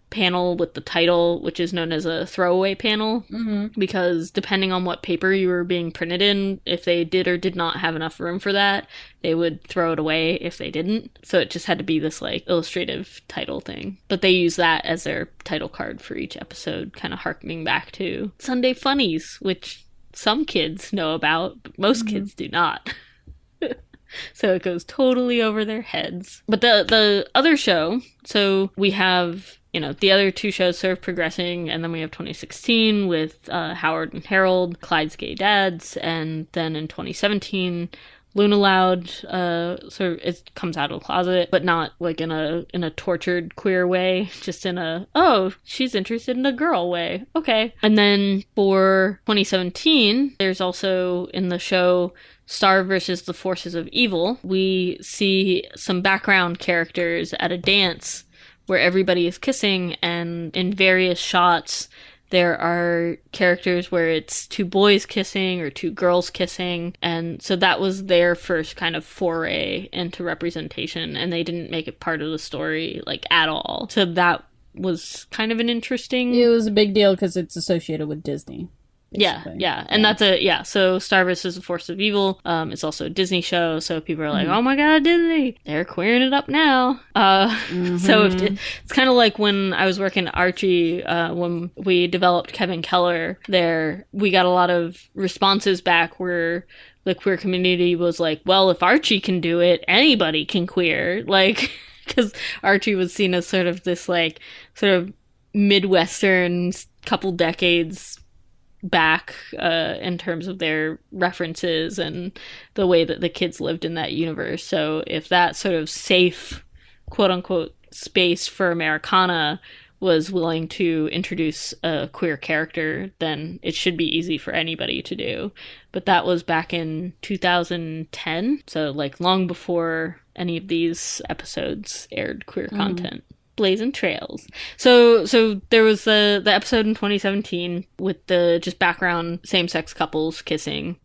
panel with the title, which is known as a throwaway panel hmm because depending on what paper you were being printed in, if they did or did not have enough room for that, they would throw it away if they didn't. So it just had to be this like illustrative title thing. But they use that as their title card for each episode, kind of harkening back to Sunday Funnies, which some kids know about, but most Mhm. kids do not. so it goes totally over their heads. But the the other show, so we have you know the other two shows sort of progressing, and then we have 2016 with uh, Howard and Harold, Clyde's Gay Dads, and then in 2017. Luna Loud, uh, sort of it comes out of the closet, but not like in a in a tortured queer way, just in a oh she's interested in a girl way. Okay, and then for 2017, there's also in the show Star versus the Forces of Evil, we see some background characters at a dance where everybody is kissing, and in various shots, there are characters where it's two boys kissing or two girls kissing. And so that was their first kind of foray into representation, and they didn't make it part of the story, like, at all. So that was kind of an interesting. It was a big deal because it's associated with Disney. Yeah, basically. yeah, and that's a yeah. So Star vs. the Force of Evil. Um, it's also a Disney show, so people are like, Mhm. "Oh my god, Disney! They're queering it up now." Uh, so if Mhm. it's kind of like when I was working at Archie, uh, when we developed Kevin Keller. There, we got a lot of responses back where the queer community was like, "Well, if Archie can do it, anybody can queer." Like, because Archie was seen as sort of this like sort of midwestern couple decades back uh, in terms of their references and the way that the kids lived in that universe. So if that sort of safe, quote unquote, space for Americana was willing to introduce a queer character, then it should be easy for anybody to do. But that was back in 2010, so like long before any of these episodes aired queer content. Blazing Trails. So so there was the the episode in 2017 with the just background same sex couples kissing.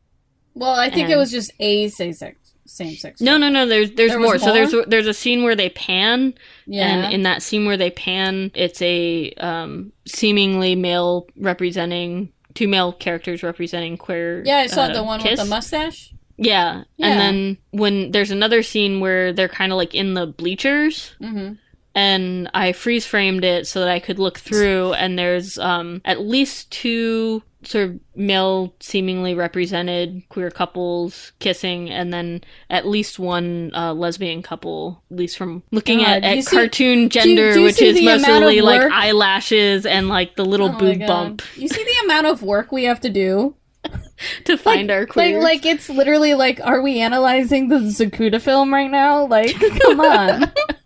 Well, I think it was just a same sex same sex. No, no, no. There's there's There was more. So there's there's a scene where they pan, Yeah. and in that scene where they pan, it's a um, seemingly male representing two male characters representing queer. yeah, I saw uh, the one kiss. with the mustache. Yeah. Yeah. and then when there's another scene where they're kind of like in the bleachers, Mm-hmm. And I freeze framed it so that I could look through, and there's um, at least two sort of male, seemingly represented queer couples kissing, and then at least one uh, lesbian couple, at least from looking God, at, at see- cartoon gender, do you which is mostly like eyelashes and like the little Oh boob bump You see the amount of work we have to do? to find our Like, queer. like it's literally like, are we analyzing the Zapruder film right now? Like, come on.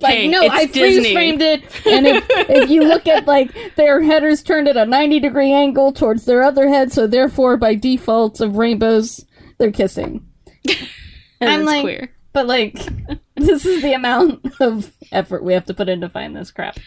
like, no, I freeze framed it, and if, if you look at like their head is turned at a ninety degree angle towards their other head, so therefore by default of rainbows, they're kissing. and I'm it's like- queer. But like, this is the amount of effort we have to put in to find this crap.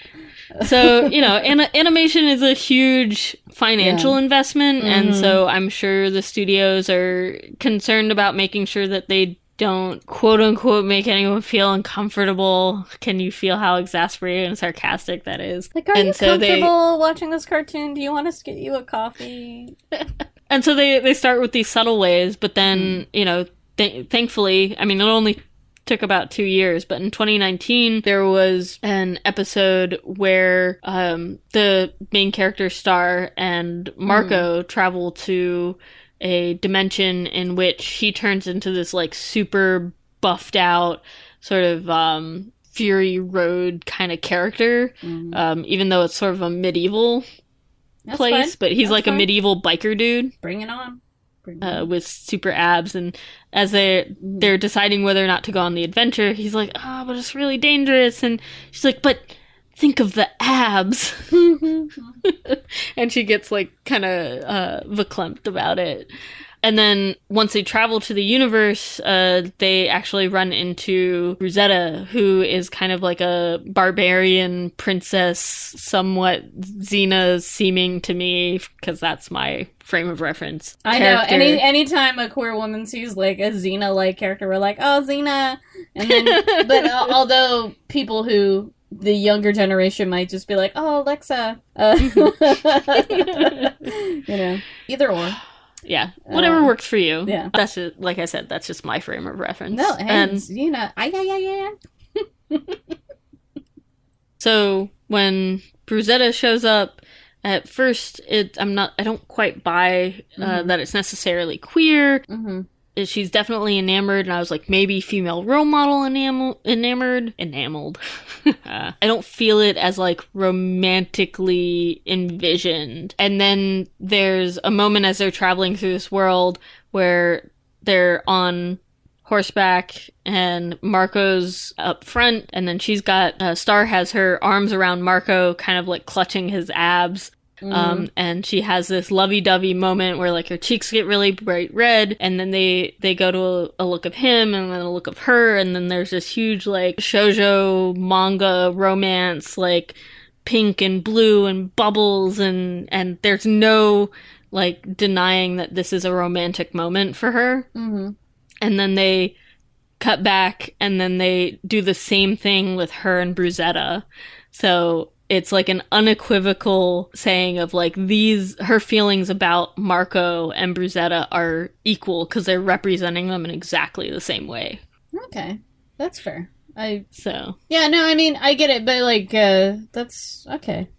so you know an- animation is a huge financial investment and Mhm. so i'm sure the studios are concerned about making sure that they don't quote unquote make anyone feel uncomfortable can you feel how exasperated and sarcastic that is Like, are And you so they- comfortable watching this cartoon? Do you want us to get you a coffee? and so they they start with these subtle ways but then Mm. you know th- thankfully i mean it only took about two years but in 2019 there was an episode where um, the main character star and marco travel to a dimension in which he turns into this like super buffed out sort of um, fury road kind of character Mm. um, even though it's sort of a medieval That's place fine. but he's That's like fine. a medieval biker dude Bring it on. Bring it uh, on. with super abs and as they they're deciding whether or not to go on the adventure he's like ah but it's really dangerous and she's like but think of the abs and she gets like kind of uh verklempt about it and then once they travel to the universe uh they actually run into rosetta who is kind of like a barbarian princess somewhat xena seeming to me because that's my frame of reference I know. Any anytime a queer woman sees like a Xena like character, we're like, oh Xena. And then, but uh, although people who the younger generation might just be like, oh Alexa, uh, you know, either or. Yeah, whatever Uh, works for you. yeah. that's just like I said. That's just my frame of reference. No, hey, and Xena, I yeah yeah yeah. so when Brunzetta shows up, at first it I'm not I don't quite buy uh, Mhm. that it's necessarily queer. Mm-hmm. Uh, She's definitely enamored, and I was like maybe female role model enamel enamored enameled. I don't feel it as like romantically envisioned. And then there's a moment as they're traveling through this world where they're on horseback and Marco's up front and then she's got uh, Star has her arms around Marco kind of like clutching his abs Mm-hmm. um and she has this lovey-dovey moment where like her cheeks get really bright red and then they they go to a, a look of him and then a look of her and then there's this huge like shoujo manga romance like pink and blue and bubbles and and there's no like denying that this is a romantic moment for her mm-hmm. and then they cut back and then they do the same thing with her and Brunzetta. So it's like an unequivocal saying of like these her feelings about Marco and Brunzetta are equal because they're representing them in exactly the same way. Okay, that's fair. I So yeah no, I mean I get it, but like uh that's okay.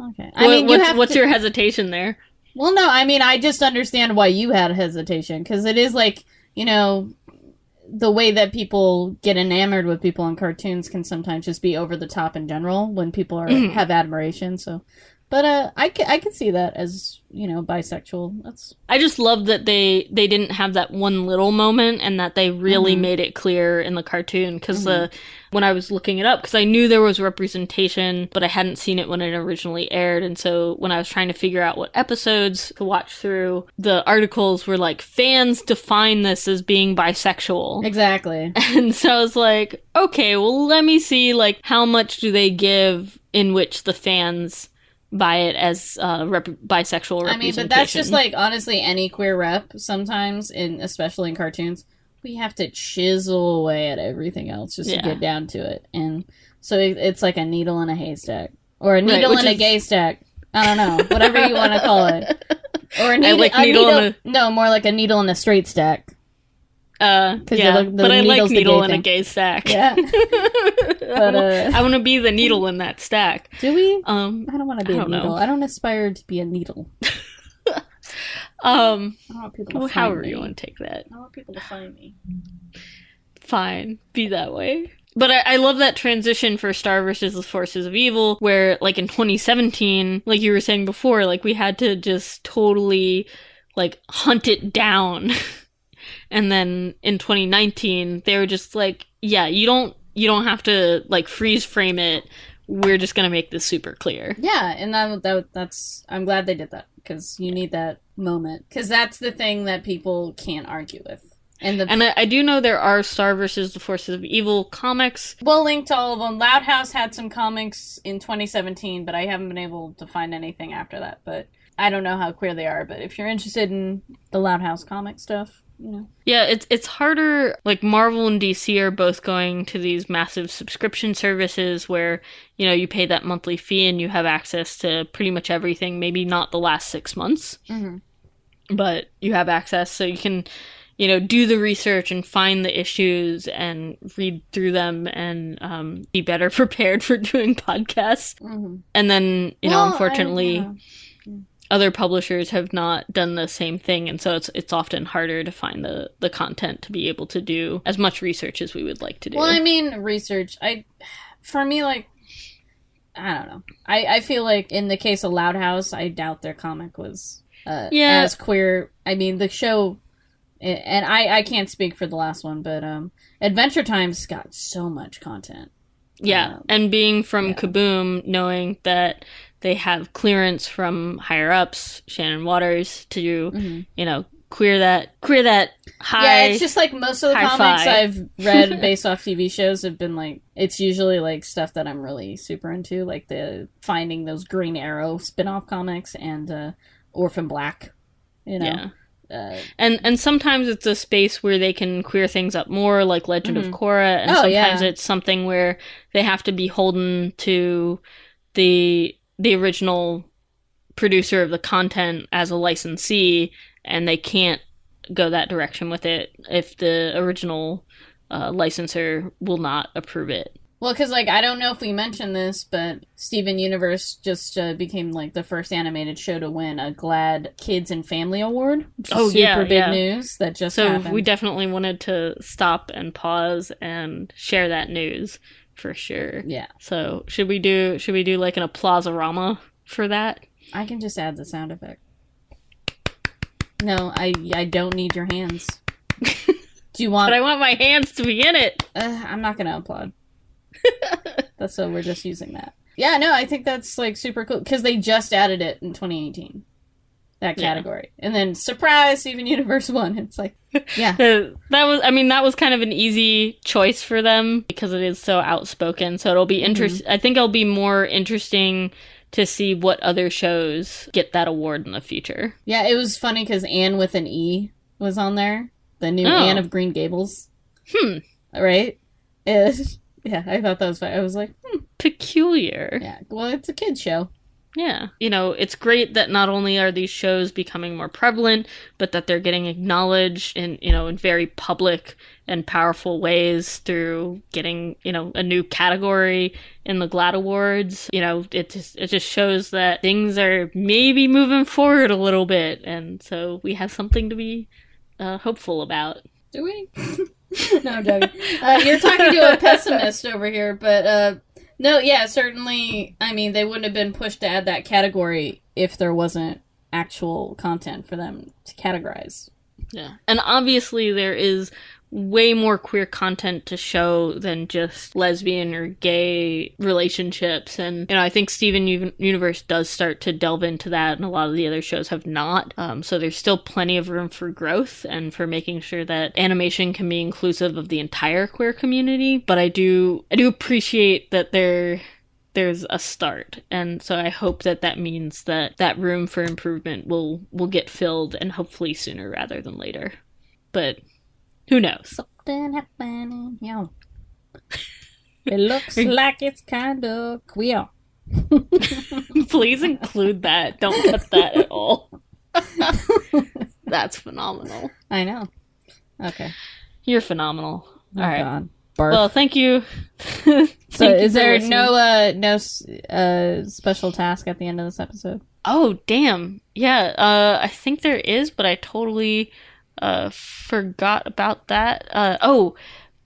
Okay, I what- mean you what's, have what's to, your hesitation there? Well, no, I mean, I just understand why you had hesitation because it is like you know, the way that people get enamored with people in cartoons can sometimes just be over the top in general when people are Mhm. have admiration. So, but uh, I can I can see that as you know bisexual. That's I just love that they they didn't have that one little moment and that they really Mhm. made it clear in the cartoon because uh, when I was looking it up because I knew there was representation but I hadn't seen it when it originally aired and so when I was trying to figure out what episodes to watch through the articles were like fans define this as being bisexual exactly. and so I was like okay well let me see like how much do they give in which the fans buy it as uh, rep- bisexual I mean, but that's just like honestly any queer rep. Sometimes, in especially in cartoons, we have to chisel away at everything else just Yeah. to get down to it, and so it, it's like a needle in a haystack or a needle which in a gay stack. I don't know, whatever you want to call it. Or a needle, like a needle needle, in no, more like a needle in a straight stack. Uh, 'Cause yeah, the- the but I like needle gay in a gay stack. Yeah. but uh, I want to be the needle in that stack. Do we? Um, I don't want to be I a don't know. needle. I don't aspire to be a needle. um, I don't want people to well, find however me. you want to take that, I want people to find me. fine, be that way. But I, I love that transition for Star versus the Forces of Evil, where like in 2017, like you were saying before, like we had to just totally like hunt it down. and then in 2019, they were just like, yeah, you don't you don't have to like freeze frame it. We're just gonna make this super clear. Yeah, and that, that that's I'm glad they did that because you need that moment because that's the thing that people can't argue with. And the And I, I do know there are Star versus the Forces of Evil comics. we'll link to all of them. Loud House had some comics in 2017, but I haven't been able to find anything after that. But I don't know how queer they are. But if you're interested in the Loud House comic stuff, you know, Yeah, it's it's harder. Like Marvel and DC are both going to these massive subscription services where you know you pay that monthly fee and you have access to pretty much everything. Maybe not the last six months, mm-hmm. but you have access, so you can you know do the research and find the issues and read through them and um, be better prepared for doing podcasts. Mm-hmm. And then you know, Well, I- unfortunately. yeah. Other publishers have not done the same thing and so it's it's often harder to find the the content to be able to do as much research as we would like to do. Well, I mean, research. I, for me, like, I don't know. I I feel like in the case of Loud House, I doubt their comic was uh, Yeah. as queer. I mean, the show, and I I can't speak for the last one, but um, Adventure Time's got so much content. yeah, um, and being from yeah. Kaboom, knowing that they have clearance from higher ups, Shannon Watters, to Mhm. you know queer that queer that high. yeah, it's just like most of the comics five. I've read based off TV shows have been like it's usually like stuff that I'm really super into, like the finding those Green Arrow spin-off comics and uh, Orphan Black. You know, yeah. uh, And and sometimes it's a space where they can queer things up more, like Legend Mhm. of Korra, and Oh, sometimes yeah. it's something where they have to be holden to the the original producer of the content as a licensee, and they can't go that direction with it if the original uh, licensor will not approve it. Well, because like I don't know if we mentioned this, but Steven Universe just uh, became like the first animated show to win a GLAAD Kids and Family Award. Oh, super yeah, big yeah. news that just So happened. we definitely wanted to stop and pause and share that news for sure. yeah, So should we do should we do like an applause-orama for that? I can just add the sound effect. No, I I don't need your hands. Do you want? But I want my hands to be in it. uh, I'm not gonna applaud. that's so we're just using that. Yeah, no, I think that's like super cool because they just added it in 2018. That Yeah. category, and then surprise, Steven Universe won. It's like, yeah, that was I mean that was kind of an easy choice for them because it is so outspoken. So it'll be interest I think it'll be more interesting to see what other shows get that award in the future. Yeah, it was funny because Anne with an E was on there. The new Oh. Anne of Green Gables. Hmm. Right? It- yeah, I thought that was fun. I was like, hmm, Peculiar. yeah, well, it's a kid's show. Yeah. You know, it's great that not only are these shows becoming more prevalent, but that they're getting acknowledged in, you know, in very public and powerful ways through getting, you know, a new category in the GLAAD Awards. You know, it just it just shows that things are maybe moving forward a little bit and so we have something to be uh, hopeful about. Do we? no, I'm joking. Uh, you're talking to a pessimist over here, but uh, no, yeah, certainly. I mean, they wouldn't have been pushed to add that category if there wasn't actual content for them to categorize. Yeah. And obviously there is way more queer content to show than just lesbian or gay relationships. And you know i think steven U- universe does start to delve into that and a lot of the other shows have not. Um, so there's still plenty of room for growth and for making sure that animation can be inclusive of the entire queer community. But i do i do appreciate that there there's a start. And so i hope that that means that that room for improvement will will get filled and hopefully sooner rather than later. But who knows Something happening here. It looks like it's kind of queer. please include that don't cut that at all that's phenomenal I know. Okay. you're phenomenal Oh, all right God. Barf. well thank you so Thank you is there listening. no uh no uh special task at the end of this episode? Oh, damn. Yeah, uh, I think there is, but I totally uh, forgot about that. Uh, oh,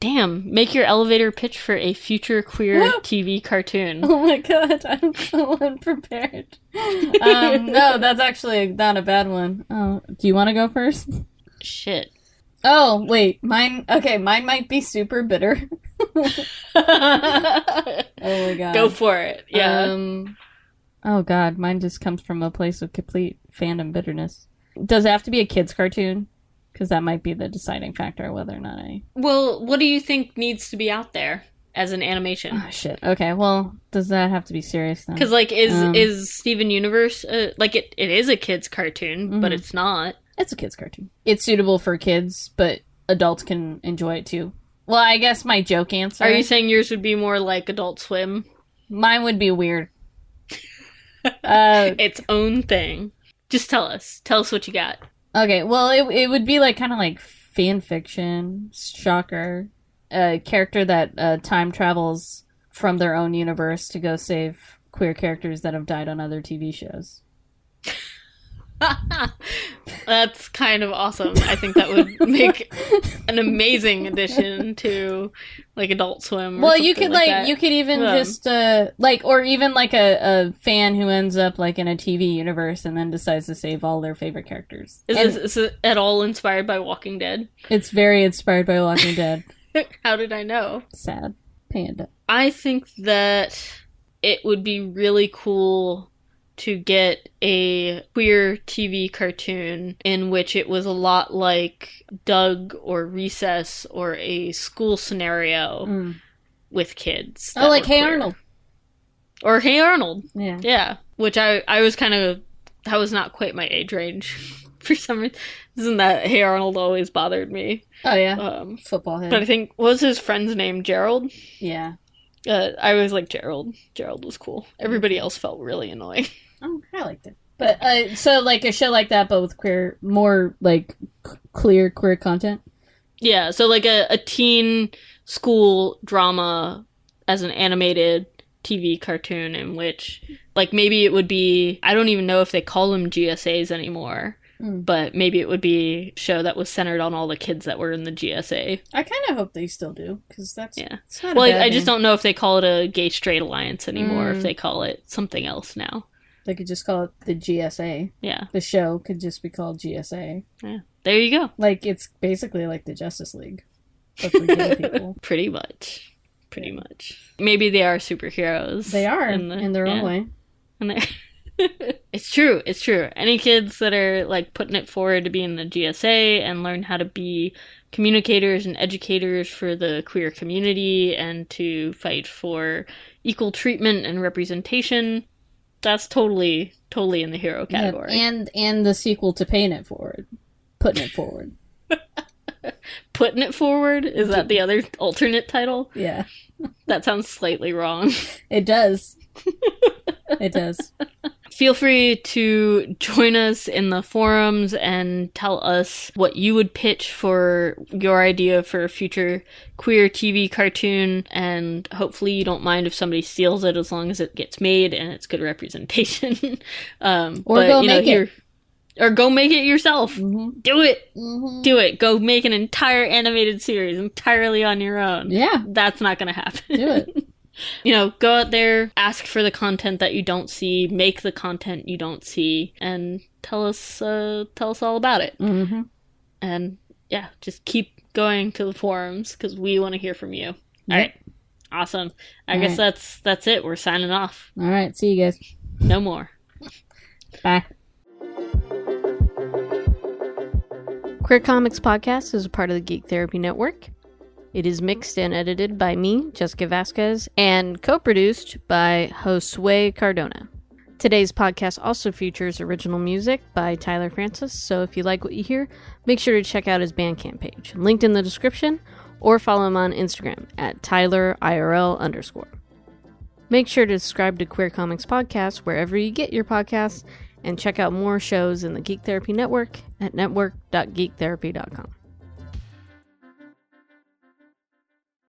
damn. Make your elevator pitch for a future queer! TV cartoon. Oh my god, I'm so unprepared. um, no, that's actually not a bad one. Oh, do you want to go first? Shit. Oh, wait, mine. Okay, mine might be super bitter. Oh my god. Go for it. Yeah. Um, oh god, mine just comes from a place of complete fandom bitterness. Does it have to be a kids cartoon? Because that might be the deciding factor whether or not I. well, what do you think needs to be out there as an animation? Oh shit. Okay, well, does that have to be serious then? Because, like, is Um, is Steven Universe, uh, like, it, it is a kid's cartoon, but Mhm. it's not. It's a kids cartoon. It's suitable for kids, but adults can enjoy it too. Well, I guess my joke answer. Are you saying yours would be more like Adult Swim? Mine would be weird. uh, Its own thing. Just tell us. Tell us what you got. Okay, well, it it would be like kind of like fan fiction. Shocker. A character that uh, time travels from their own universe to go save queer characters that have died on other TV shows. That's kind of awesome. I think that would make an amazing addition to like Adult Swim. Well, you could like, that. you could even just uh like or even like a, a fan who ends up like in a TV universe and then decides to save all their favorite characters. Is And this is it at all inspired by Walking Dead? it's very inspired by Walking Dead. How did I know? Sad panda. I think that it would be really cool to get a queer TV cartoon in which it was a lot like Doug or Recess or a school scenario Mm. with kids. Oh, like Hey queer. Arnold. Or Hey Arnold. Yeah. Yeah, which I I was kind of that was not quite my age range for some reason. Isn't that Hey Arnold always bothered me? Oh yeah. Um, Football head. but I think was his friend's name Gerald. yeah. Uh, I was like Gerald. Gerald was cool. Everybody else felt really annoying. Oh, I liked it. But uh, so like a show like that, but with queer, more like c- clear queer content. Yeah, so like a, a teen school drama as an animated TV cartoon in which like maybe it would be I don't even know if they call them GSAs anymore. Mm. But maybe it would be a show that was centered on all the kids that were in the GSA. I kind of hope they still do because that's Yeah. It's not Well, I, bad I just don't know if they call it a gay straight alliance anymore, if Mm. they call it something else now. They could just call it the GSA. Yeah. The show could just be called GSA. Yeah. There you go. Like it's basically like the Justice League, but for people. Pretty much. Pretty Yeah. much. Maybe they are superheroes. They are in, the- their yeah. own way. And they're- it's true. It's true. Any kids that are like putting it forward to be in the GSA and learn how to be communicators and educators for the queer community and to fight for equal treatment and representation, that's totally, totally in the hero category. Yeah, and and the sequel to Paying It Forward, putting it forward. Putting it forward is that the other alternate title? Yeah, That sounds slightly wrong. it does. it does. Feel free to join us in the forums and tell us what you would pitch for your idea for a future queer TV cartoon. And hopefully, you don't mind if somebody steals it as long as it gets made and it's good representation. um, Or go make it. Or go make it yourself. Mm-hmm. Do it. Mm-hmm. Do it. Go make an entire animated series entirely on your own. Yeah, That's not going to happen. do it. you know, go out there, ask for the content that you don't see, make the content you don't see, and tell us uh, tell us all about it. mm-hmm. And yeah, just keep going to the forums because we want to hear from you. Yep. All right, awesome. I All guess right. that's that's it. We're signing off. All right, see you guys. No more. Bye. Queer Comics Podcast is a part of the Geek Therapy Network. It is mixed and edited by me, Jessica Vazquez, and co produced by Josue Cardona. Today's podcast also features original music by Tyler Francis, so if you like what you hear, make sure to check out his Bandcamp page, linked in the description, or follow him on Instagram at TylerIRL underscore. Make sure to subscribe to Queer Comics Podcast wherever you get your podcasts, and check out more shows in the Geek Therapy Network at network.geektherapy.com.